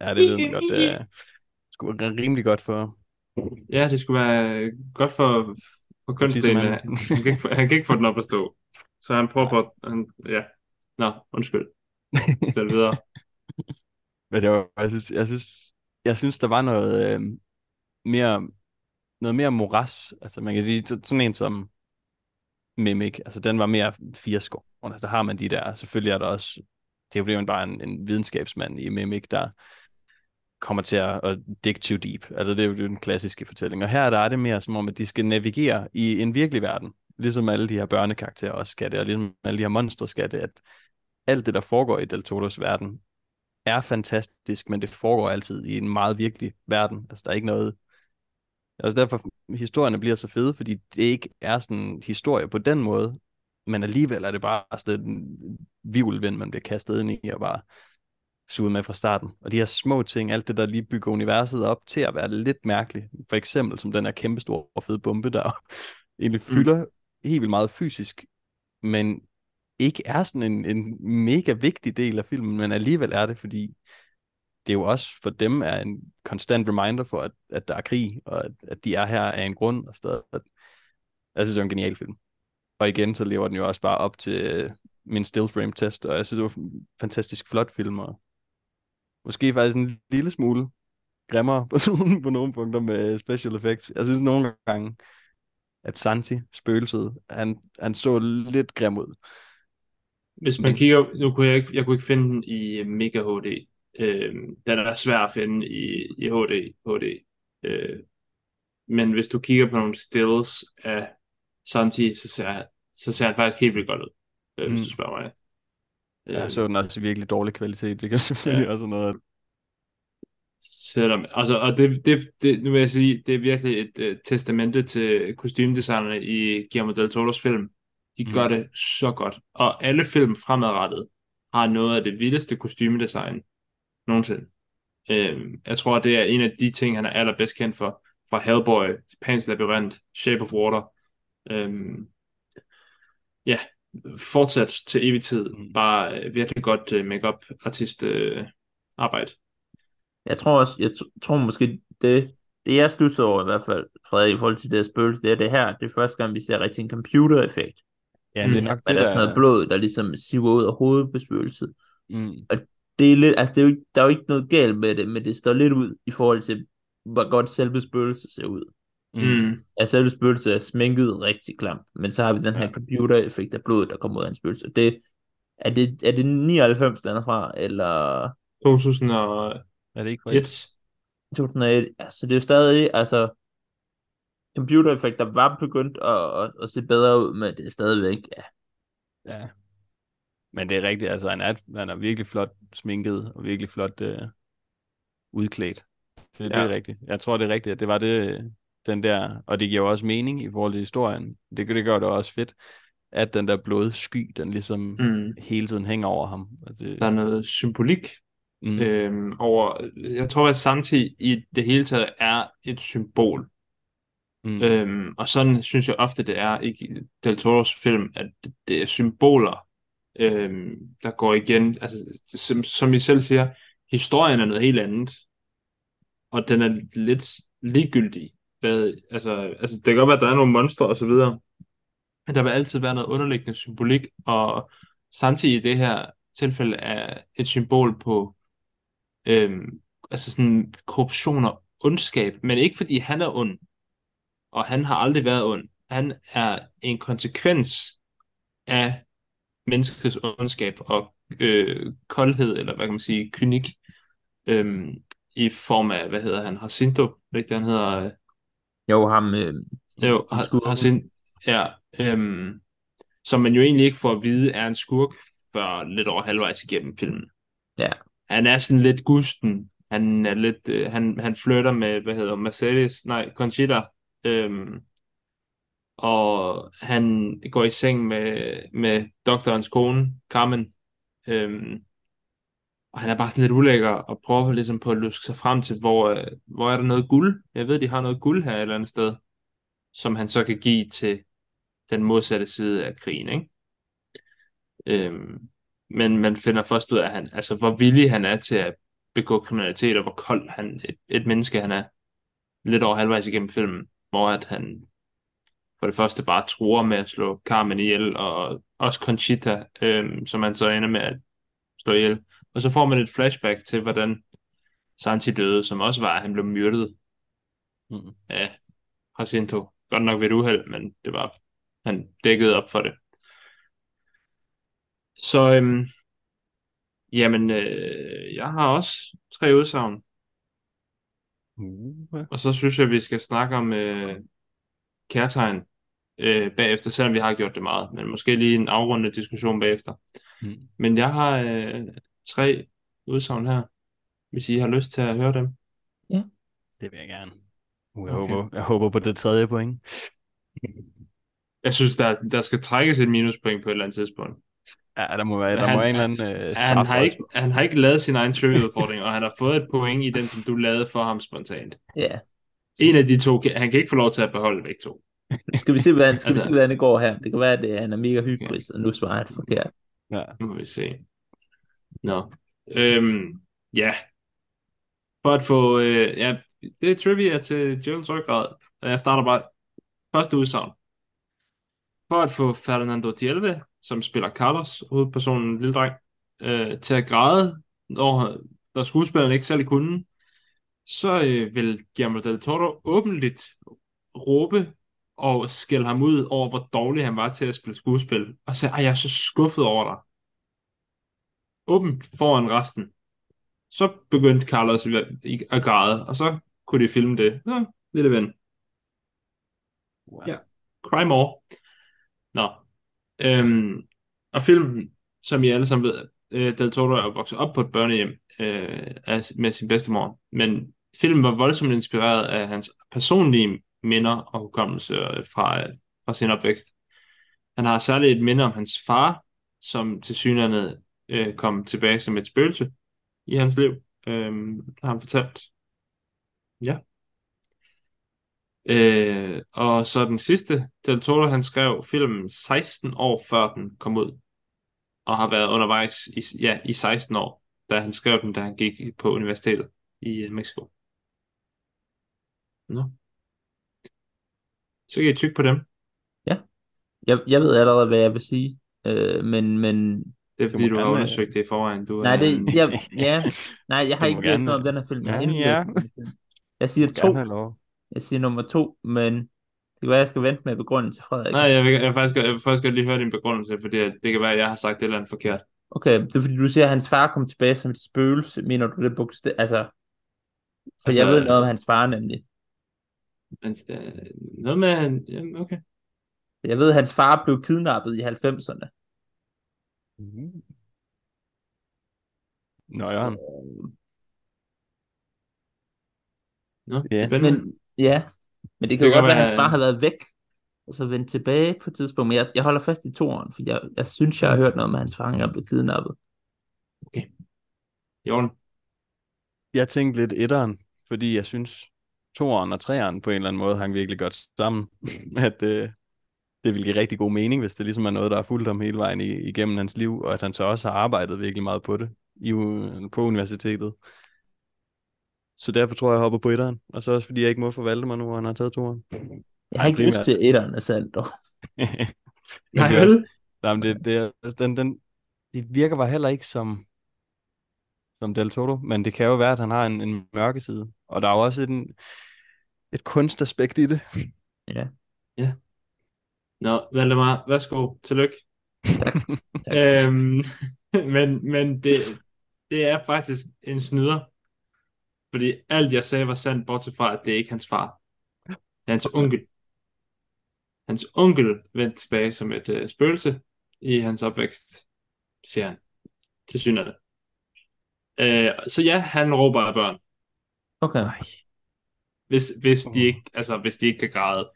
ja, det ved man godt, det er sgu rimelig godt for Ja, det skulle være godt for, for. Tissemanden. Han kan, ikke få, han kan ikke få den op at stå. Så han prøver på... at- Han, ja. Nå, undskyld. Tæl videre. Men det var, jeg synes, jeg synes, jeg synes, der var noget øh, mere, noget mere moras. Altså man kan sige, sådan en som Mimic, altså den var mere firskår. Altså der har man de der, selvfølgelig er der også, det er jo bare en, en videnskabsmand i Mimic, der kommer til at, at dig too deep. Altså det er jo den klassiske fortælling. Og her der er det mere som om, at de skal navigere i en virkelig verden, ligesom alle de her børnekarakterer også skal det, og ligesom alle de her monstre skal det, at alt det, der foregår i Del Toros verden, er fantastisk, men det foregår altid i en meget virkelig verden. Altså, der er ikke noget... Altså derfor, historierne bliver så fede, fordi det ikke er sådan en historie på den måde, men alligevel er det bare sådan en vivlvind, man bliver kastet ind i, og bare suget med fra starten. Og de her små ting, alt det, der lige bygger universet op til at være lidt mærkeligt. For eksempel som den her kæmpe store fede bombe, der egentlig mm. fylder mm. helt vildt meget fysisk, men ikke er sådan en, en mega vigtig del af filmen, men alligevel er det, fordi det jo også for dem er en konstant reminder for, at, at der er krig, og at, at de er her af en grund, og stadig, at, jeg synes, det er en genial film. Og igen, så lever den jo også bare op til øh, min still frame test, og jeg synes, det var en fantastisk flot film, og måske faktisk en lille smule grimmere på nogle, på nogle punkter med special effects. Jeg synes nogle gange, at Santi, spøgelset, han, han så lidt grim ud. Hvis man kigger, nu kunne jeg ikke, jeg kunne ikke finde den i Mega HD. Øh, den er svær at finde i, i HD. HD. Øh, men hvis du kigger på nogle stills af Santi, så ser, så ser han faktisk helt vildt godt ud, øh, mm. hvis du spørger mig. Ja, så den også virkelig dårlig kvalitet. Det kan selvfølgelig ja. også noget. Selvom, altså, og det, det, det, nu vil jeg sige, det er virkelig et uh, testamente til kostymdesignerne i Guillermo del Toro's film. De mm. gør det så godt. Og alle film fremadrettet har noget af det vildeste kostymedesign nogensinde. Øhm, jeg tror, det er en af de ting, han er allerbedst kendt for. Fra Hellboy, Pan's Labyrinth, Shape of Water. Øhm, ja, fortsat til evig tid. Mm. Bare øh, virkelig godt uh, make-up artist uh, arbejde. Jeg tror også, jeg tror måske, det, det jeg stusser over i hvert fald, Frederik, i forhold til det spøgelse, det er det her, det er første gang, vi ser rigtig en computer-effekt. Ja, det er nok det, der... er sådan noget blod, der ligesom siver ud af hovedet på spøgelset. Mm. Og det er lidt, altså det er jo, der er jo ikke noget galt med det, men det står lidt ud i forhold til, hvor godt selve spøgelset ser ud. Mm. Altså selve spøgelset er sminket rigtig klamt, men så har vi den her computer-effekt af blod, der kommer ud af en spøgelse. Det, er, det, er det 99, den er fra, eller... 2000 og... Er det ikke korrekt? 2001, altså det er jo stadig, altså computereffekter var begyndt at, at, at se bedre ud, men det er stadigvæk, ja. Ja. Men det er rigtigt, altså han er, han er virkelig flot sminket, og virkelig flot uh, udklædt. Det, ja. det er rigtigt. Jeg tror, det er rigtigt, at det var det, den der, og det giver jo også mening i forhold til historien. Det, det gør det også fedt, at den der bløde sky, den ligesom mm. hele tiden hænger over ham. Det... Der er noget symbolik mm. øhm, over, jeg tror, at Santi i det hele taget er et symbol. Mm. Øhm, og sådan synes jeg ofte, det er i Del Toros film, at det er symboler, øhm, der går igen. Altså, som, som I selv siger, historien er noget helt andet, og den er lidt ligegyldig. Hvad, altså, altså, det kan godt være, at der er nogle monstre og så videre, men der vil altid være noget underliggende symbolik, og Santi i det her tilfælde er et symbol på øh, altså sådan korruption og ondskab, men ikke fordi han er ond, og han har aldrig været ond. Han er en konsekvens af menneskets ondskab og øh, koldhed, eller hvad kan man sige, kynik, øh, i form af, hvad hedder han, Jacinto, ikke han hedder? Øh... Jo, ham. Øh, jo, Jacinto, ja, øh, som man jo egentlig ikke får at vide er en skurk, før lidt over halvvejs igennem filmen. Ja. Han er sådan lidt gusten, han er lidt, øh, han, han flytter med, hvad hedder Mercedes, nej, Conchita, Øhm, og han går i seng med, med doktorens kone, Carmen. Øhm, og han er bare sådan lidt ulækker og prøver ligesom på at luske sig frem til, hvor, øh, hvor er der noget guld. Jeg ved, de har noget guld her et eller andet sted, som han så kan give til den modsatte side af krigen, ikke? Øhm, men man finder først ud af, han, altså, hvor villig han er til at begå kriminalitet, og hvor kold han, et, et menneske han er, lidt over halvvejs igennem filmen hvor at han for det første bare tror med at slå Carmen ihjel, og også Conchita, øhm, som han så ender med at slå ihjel. Og så får man et flashback til, hvordan Santi døde, som også var, at han blev myrdet mm. af Jacinto. Godt nok ved et uheld, men det var, han dækkede op for det. Så øhm, jamen, øh, jeg har også tre udsagn. Uh. Og så synes jeg, vi skal snakke om øh, kærtegn. Øh, bagefter, selvom vi har gjort det meget, men måske lige en afrundende diskussion bagefter. Mm. Men jeg har øh, tre udsagn her, hvis I har lyst til at høre dem. Det vil jeg gerne. Uh, jeg, Okay. håber, jeg håber på det tredje point. Jeg synes, der, der skal trækkes et minuspoint på et eller andet tidspunkt. Ja, der må være, der Han- må være en eller anden øh, straf Han har, også. ikke, han har ikke lavet sin egen trivia-udfordring, og han har fået et point i den, som du lavede for ham spontant. Ja. En af de to, han kan ikke få lov til at beholde begge to. Skal vi se, hvordan, skal Altså- vi se, hvordan det går her? Det kan være, at det, han er mega hybris, og nu svarer han forkert. Ja. Nu må vi se. Nå. Øhm, ja. For at få... Øh, ja, det er trivia til Djævelens Ryggrad. Jeg starter bare første udsagn. For at få Fernando Dielve, som spiller Carlos, hovedpersonen lille dreng, øh, til at græde, når, når skuespilleren ikke selv kunne, så øh, vil Guillermo del Toro åbenligt råbe og skælde ham ud over, hvor dårlig han var til at spille skuespil. Og sige, ej, jeg er så skuffet over dig åbent foran resten. Så begyndte Carlos at- at græde, og så kunne de filme det. Nå, lille ven. Wow. Ja. Cry more. Nå. Øhm, og filmen, som I alle sammen ved, øh, Del Toro er vokset op på et børnehjem øh, af- med sin bedstemor. Men filmen var voldsomt inspireret af hans personlige minder og hukommelse øh, fra, fra sin opvækst. Han har særligt et minde om hans far, som til synligheden øh, kom tilbage som et spøgelse i hans liv, øh, har han fortalt. Ja. Øh, og så den sidste, Del Toro, han skrev filmen 16 år før den kom ud, og har været undervejs i, ja, i 16 år, da han skrev den, da han gik på universitetet i øh, Mexico. Nå. Så kan I tykke på dem. Jeg, jeg ved allerede, hvad jeg vil sige, øh, men, men Det er Du fordi, må du har gerne, undersøgt det i forvejen. Du nej, er, det, jeg, ja, nej, jeg har Du ikke læst gerne- noget om den her film. Jeg har Ja, ja. Jeg siger Gerne to. Jeg siger nummer to, men det kan være, jeg skal vente med at begrunde til Frederik. Nej, jeg vil, jeg, vil faktisk, godt- jeg vil faktisk godt lige høre din begrundelse, fordi at det kan være, at jeg har sagt et eller andet forkert. Okay, det er fordi, du siger, at hans far kom tilbage som et spøgelse. Mener du det bogstav? Altså, for Altså, jeg ved noget om hans far nemlig. Men, øh, noget med, han- jamen, okay. Jeg ved, at hans far blev kidnappet i 90'erne. Mm. Nå ja. Nå, Ja. Men, ja, men det kan Det jo godt være, at hans far har været væk, og så vendt tilbage på et tidspunkt. Men jeg, jeg holder fast i toeren, for jeg, jeg synes, jeg har hørt noget om, at hans far er blevet kidnappet. Jorden. Jeg tænkte lidt etteren, fordi jeg synes, toeren og treeren på en eller anden måde hang virkelig godt sammen. at øh, det ville give rigtig god mening, hvis det ligesom er noget, der har fulgt ham hele vejen igennem hans liv, og at han så også har arbejdet virkelig meget på det i, på universitetet. Så derfor tror jeg, jeg hopper på etteren. Og så også fordi jeg ikke må forvalte mig nu, og han har taget toeren. Jeg har ikke primært. lyst til etteren sandt dog. Men Nej, vel? Nej, men det, det, den, den, det virker bare heller ikke som, som Del Toro, men det kan jo være, at han har en, en mørke side. Og der er jo også en, et kunstaspekt i det. Ja, Nå, Valdemar, værsgo. Tillykke. tak. tak. Øhm, men men det, det er faktisk en snyder. Fordi alt jeg sagde var sandt, bortset fra, at det er ikke hans far. Det er hans onkel. Hans onkel vendte tilbage som et øh, spøgelse i hans opvækst, siger han. Til synerne. Øh, så ja, han råber af børn. Okay. Hvis, hvis, de ikke, altså, hvis de ikke kan græde.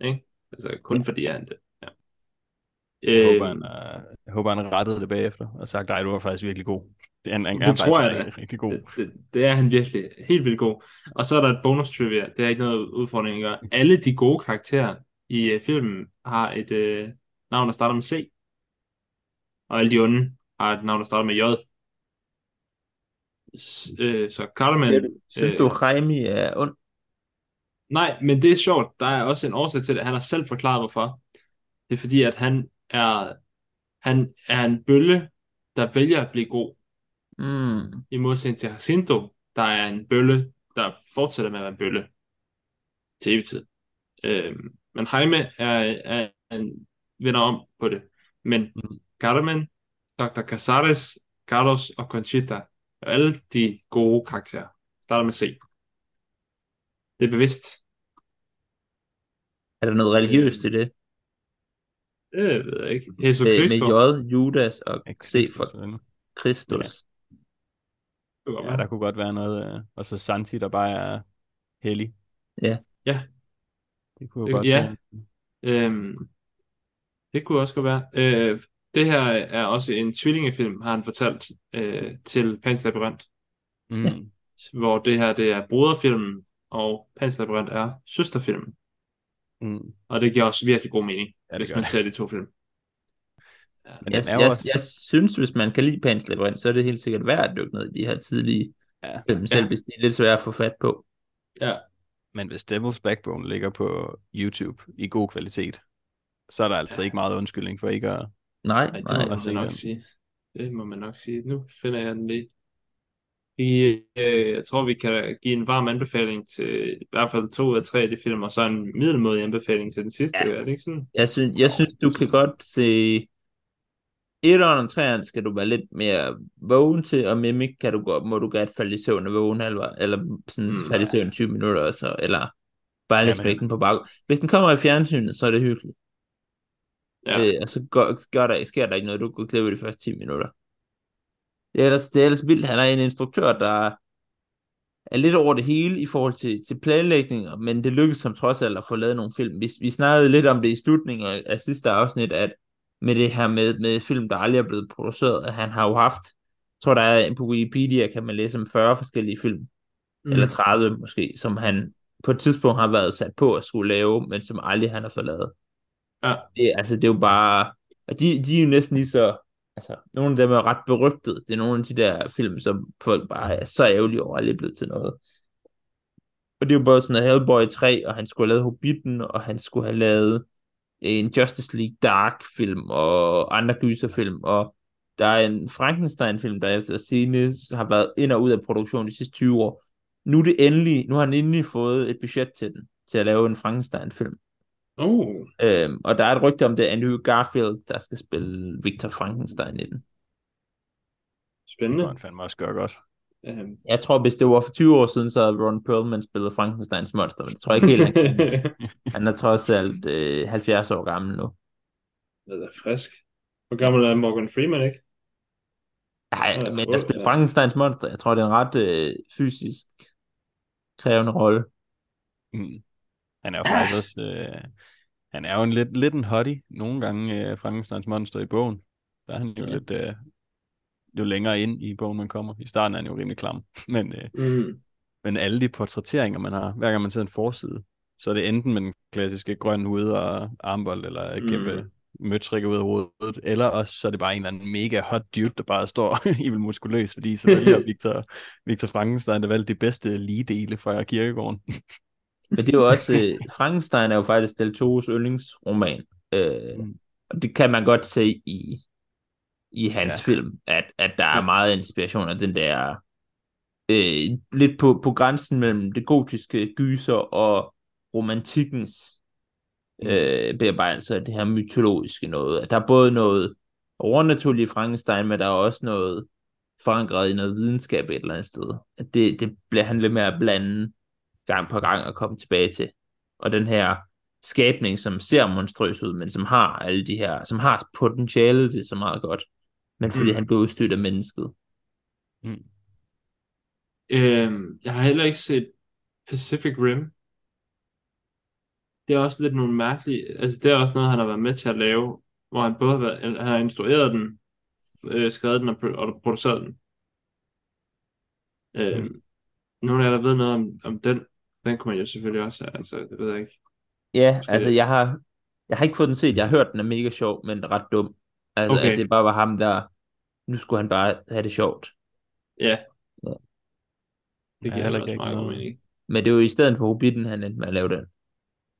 Ikke? Altså kun fordi han det. Ja. Jeg, håber, Øhm, han, er, jeg håber, han rettede det bagefter og sagt, nej, du var faktisk virkelig god. Det, han, han Det er tror jeg da. rigtig, god. Det, det, det er han virkelig helt vildt god. Og så er der et bonus trivia. Det er ikke noget udfordring at gøre. Alle de gode karakterer i uh, filmen har et uh, navn, der starter med C. Og alle de onde har et navn, der starter med J. Øh, så Cartman... Synes du, Jaime er ond? Nej, men det er sjovt. Der er også en årsag til det. Han har selv forklaret, hvorfor. Det er fordi, at han er, han er en bølle, der vælger at blive god. Mm. I modsætning til Jacinto, der er en bølle, der fortsætter med at være en bølle til evig tid. Øhm, men Jaime er, er en vender om på det. Men Mm. Carmen, Dr. Casares, Carlos og Conchita alle de gode karakterer. Starter med C. Det er bevidst. Er der noget religiøst i det? Det ved jeg ikke. Jesus Med, Christus. med J, Judas og Ja, C Kristus, for? Kristus. Ja, være. der kunne godt være noget. øh, Og så Santi, der bare er hellig. Ja. Ja. Det kunne jo Øh, godt ja. være. Øhm, det kunne også godt være. Øh, det her er også en tvillingefilm, har han fortalt øh, til Pans Labyrinth, Mm. Ja. hvor det her det er broderfilmen, og Pans Labyrinth er søsterfilmen. Mm. Og det giver også virkelig god mening, Ja, hvis man det. ser de to film. Men Jeg, jeg, også... jeg synes, hvis man kan lide Pan's Labyrinth, så er det helt sikkert værd at dykke ned i de her tidlige Ja. film, selv Ja. hvis de er lidt svære at få fat på. Ja, Men hvis Devil's Backbone ligger på YouTube i god kvalitet, så er der altså Ja. ikke meget undskyldning for ikke at... Nej, Ej, det nej. må man se nok sige. Det må man nok sige. Nu finder jeg den lige. Vi, øh, jeg tror, vi kan give en varm anbefaling til i hvert fald to ud af tre af de film, og så en middelmodig anbefaling til den sidste. Ja. Ja. Er det ikke sådan? Jeg synes, jeg synes du kan godt se... Etteren og treeren skal du være lidt mere vågen til, og Mimic kan du godt, må du godt falde i søvn og vågen, eller, eller sådan Mm, falde i søvn 20 minutter, så, eller bare læse Jamen. vægten på bag. Hvis den kommer i fjernsynet, så er det hyggeligt. Ja. Øh, og så gør, gør der, sker der ikke noget, du går glip af de første 10 minutter. Det er, ellers, det er ellers vildt, han er en instruktør, der er lidt over det hele i forhold til, til planlægninger, men det lykkedes ham trods alt at få lavet nogle film. Vi, vi snakkede lidt om det i slutningen af, af sidste afsnit, at med det her med, med film, der aldrig er blevet produceret, at han har jo haft, jeg tror der er på Wikipedia, kan man læse om 40 forskellige film, mm. eller 30 måske, som han på et tidspunkt har været sat på at skulle lave, men som aldrig han har fået lavet. Ja. Det, altså, det er jo bare, og de, de er jo næsten lige så, altså, nogle af dem er ret berygtet. Det er nogle af de der film, som folk bare er så ærgerlige over, aldrig er blevet til noget. Og det er jo både sådan noget Hellboy 3, og han skulle have lavet Hobbiten, og han skulle have lavet en Justice League Dark film, og andre gyserfilm, og der er en Frankenstein-film, der efter scene har været ind og ud af produktion de sidste 20 år. Nu er det endelig, nu har han endelig fået et budget til den, til at lave en Frankenstein-film. Oh, Øhm, og der er et rygte om, det er Andrew Garfield, der skal spille Victor Frankenstein i den. Det spændende. kunne han fandme også gøre godt. Øhm. Jeg tror, hvis det var for 20 år siden, så havde Ron Perlman spillet Frankensteins monster, men det tror jeg ikke helt, han kan. Han er trods alt øh, 70 år gammel nu. det er frisk. Hvor gammel er Morgan Freeman, ikke? Nej, Ja, men ja. at spille Frankensteins monster, jeg tror, det er en ret øh, fysisk krævende rolle. Mm. Han er jo faktisk også... Øh, han er jo en lidt, lidt en hottie nogle gange, øh, Frankensteins monster i bogen. Der er han jo Ja. lidt... Øh, jo længere ind i bogen man kommer. I starten er han jo rimelig klam. Men, øh, Mm. men alle de portrætteringer, man har, hver gang man ser en forside, så er det enten med den klassiske grønne hud og armbold, eller Mm. kæmpe møtrikke ud af hovedet, eller også så er det bare en eller anden mega hot dude, der bare står helt muskuløs, fordi selvfølgelig har Victor, Victor Frankenstein, der valgte de bedste lige-dele fra kirkegården. Men det er jo også, øh, Frankenstein er jo faktisk Del Toros yndlingsroman. Øh, Mm. og det kan man godt se i, i hans Ja. film, at, at der er meget inspiration af den der, øh, lidt på, på grænsen mellem det gotiske gyser og romantikkens øh, bearbejdelse af det her mytologiske noget. At der er både noget overnaturligt i Frankenstein, men der er også noget forankret i noget videnskab et eller andet sted. At det, det bliver han ved med at blande gang på gang og komme tilbage til. Og den her skabning, som ser monstrøs ud, men som har alle de her, som har potentialet til så meget godt, men fordi Mm. han blev udstyrt af mennesket. Mm. Øhm, jeg har heller ikke set Pacific Rim. Det er også lidt nogle mærkelige, altså det er også noget, han har været med til at lave, hvor han både har været, han har instrueret den, øh, skrevet den og, og produceret den. Øhm, Mm. Nogle af jer, der ved noget om, om den, den kunne man jo selvfølgelig også, altså det ved jeg ikke. Ja, Måske- altså jeg har, jeg har ikke fået den set. Jeg har hørt, den er mega sjov, men ret dum. Altså, Okay. at det bare var ham, der... Nu skulle han bare have det sjovt. Ja. Ja. Det giver heller også ikke meget god mening. Men det er jo i stedet for Hobbiten, han endte med at lave den.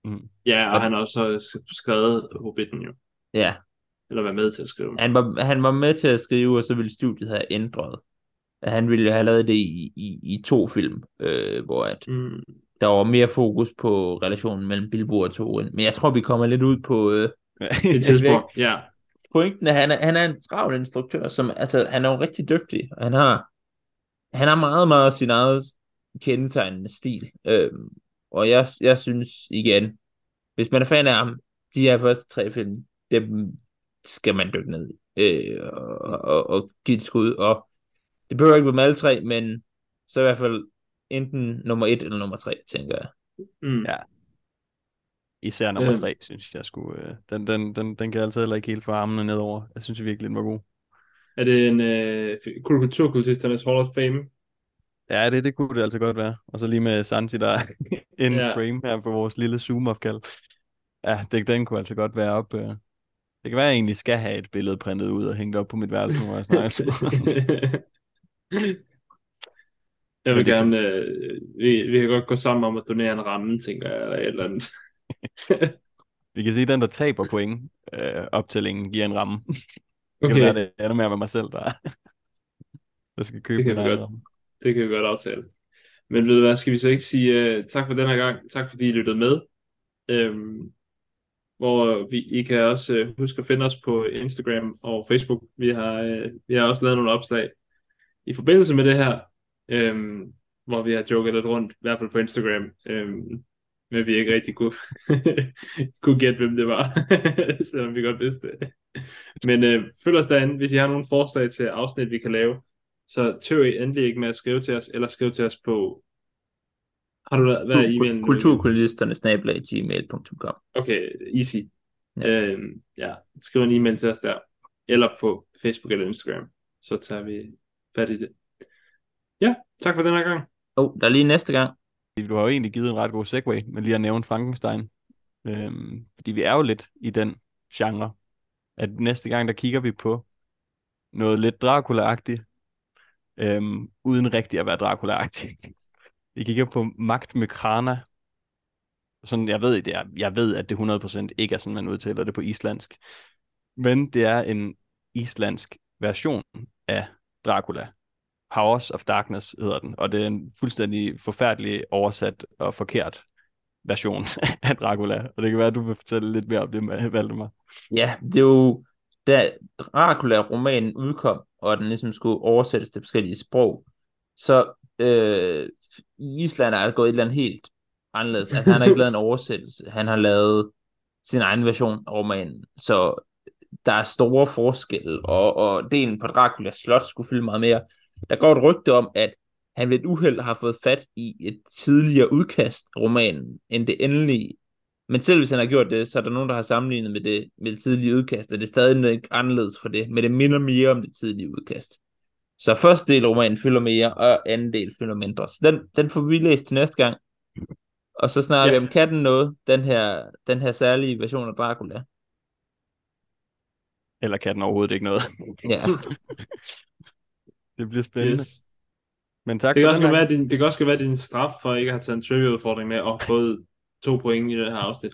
Mm. Ja, og Og- han har også sk- skrevet Hobbiten jo, Ja, eller været med til at skrive han var, han var med til at skrive, og så ville studiet have ændret. At Han ville jo have lavet det i, i, i to film, øh, hvor at Mm. Der var mere fokus på relationen mellem Bilbo og Thorin. Men jeg tror, vi kommer lidt ud på... Øh, Et tidspunkt, ja. pointen er, han er, han er en travl instruktør, som, altså, han er jo rigtig dygtig, og han har, han har meget, meget sin eget kendetegnende stil, øhm, og jeg, jeg synes igen, hvis man er fan af ham, de her første tre film, dem skal man dykke ned i, øh, og, og, og give et skud, og det behøver ikke være med alle tre, men så i hvert fald enten nummer et eller nummer tre, tænker jeg. Mm. Ja. Især nummer Øhm. tre, synes jeg skulle. Øh, den, den, den, den kan jeg altid heller ikke helt få armene nedover. Jeg synes virkelig, den var god. Er det en øh, kulturkultisternes Hall of Fame? Ja, det, det kunne det altså godt være. Og så lige med Santi, der er in Ja. frame her på vores lille Zoom-opkald. Ja, det, den kunne altså godt være op. Øh. Det kan være, at jeg egentlig skal have et billede printet ud og hængt op på mit værelse, hvor jeg snakker. Jeg vil det- gerne, øh, vi, vi kan godt gå sammen om at donere en ramme, tænker jeg, eller et eller andet. Vi kan sige, at den, der taber point, øh, optællingen giver en ramme. Det kan Okay, være, det ender med at være mig selv, der, der skal købe Det kan egen godt. ramme. det kan vi godt aftale. Men ved du hvad, skal vi så ikke sige uh, tak for den her gang, tak fordi I lyttede med. Øhm, hvor vi, I kan også uh, huske at finde os på Instagram og Facebook. Vi har, uh, vi har også lavet nogle opslag i forbindelse med det her, øhm, hvor vi har joket lidt rundt, i hvert fald på Instagram, øhm, men vi ikke rigtig kunne, kunne gætte, hvem det var, selvom vi godt vidste det. Men øh, følg os derinde, hvis I har nogle forslag til afsnit, vi kan lave, så tøv I endelig ikke med at skrive til os, eller skriv til os på... Har du hvad er e-mailen? Kulturkolonisterne snablag gmail.com Okay, easy. Ja. Øhm, ja, skriv en e-mail til os der, eller på Facebook eller Instagram, så tager vi fat i det. Ja, tak for den her gang. Oh, der er lige næste gang. Du har jo egentlig givet en ret god segue med lige at nævne Frankenstein. Øhm, fordi vi er jo lidt i den genre, at næste gang, der kigger vi på noget lidt Dracula-agtigt, øhm, uden rigtig at være Dracula-agtigt. Vi kigger på Magt Mykrana. Sådan, jeg ved, det er, jeg ved, at det 100% ikke er sådan, man udtaler det på islandsk. Men det er en islandsk version af Dracula. Powers of Darkness hedder den, og det er en fuldstændig forfærdelig oversat og forkert version af Dracula. Og det kan være, at du vil fortælle lidt mere om det, Valdemar. Ja, det er jo, da Dracula-romanen udkom, og den ligesom skulle oversættes til forskellige sprog, så øh, i Island er det gået et eller andet helt anderledes. Altså han har ikke lavet en oversættelse, han har lavet sin egen version af romanen, så der er store forskelle, og, og delen på Draculas slot skulle fylde meget mere. Der går et rygte om, at han ved et uheld har fået fat i et tidligere udkast af romanen, end det endelige. Men selv hvis han har gjort det, så er der nogen, der har sammenlignet med det, med det tidlige udkast, og det er stadig ikke anderledes for det, men det minder mere om det tidlige udkast. Så første del af romanen fylder mere, og anden del fylder mindre. Så den, den får vi læst til næste gang. Og så snakker Ja. vi om, kan den noget, den her, den her særlige version af Dracula? Eller kan den overhovedet ikke noget? Ja, det bliver spændende. Yes. Men tak Det kan, for også den være, din, det kan også være din straf for ikke at have taget en trivia-udfordring med og fået to point i det her afsnit.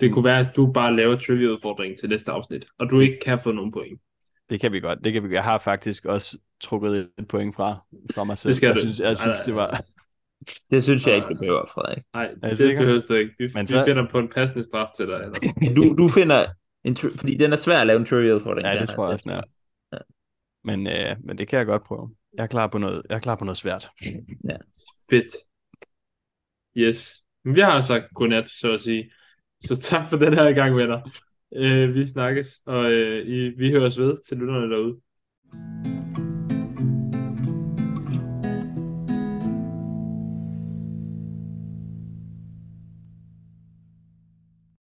Det kunne være, at du bare laver trivia-udfordringen til næste afsnit, og du ikke kan få nogen point. Det kan vi godt. Det kan vi. Jeg har faktisk også trukket et point fra, fra mig selv. Det skal jeg du. synes, jeg synes det var... det synes jeg ikke, du behøver, Frederik. Nej, Er det sikker? behøver du ikke. Vi, Men vi så- finder på en passende straf til dig. Ellers. Du, du finder en, tri- fordi den er svær at lave en trivia udfordring. Ja, det tror jeg også, den er. Men, øh, men det kan jeg godt prøve. Jeg er klar på noget, jeg er klar på noget svært. Ja. Fedt. Yes. Men vi har sagt godnat, så at sige. Så tak for den her gang, venner. Øh, vi snakkes, og øh, I, vi høres ved til lytterne derude.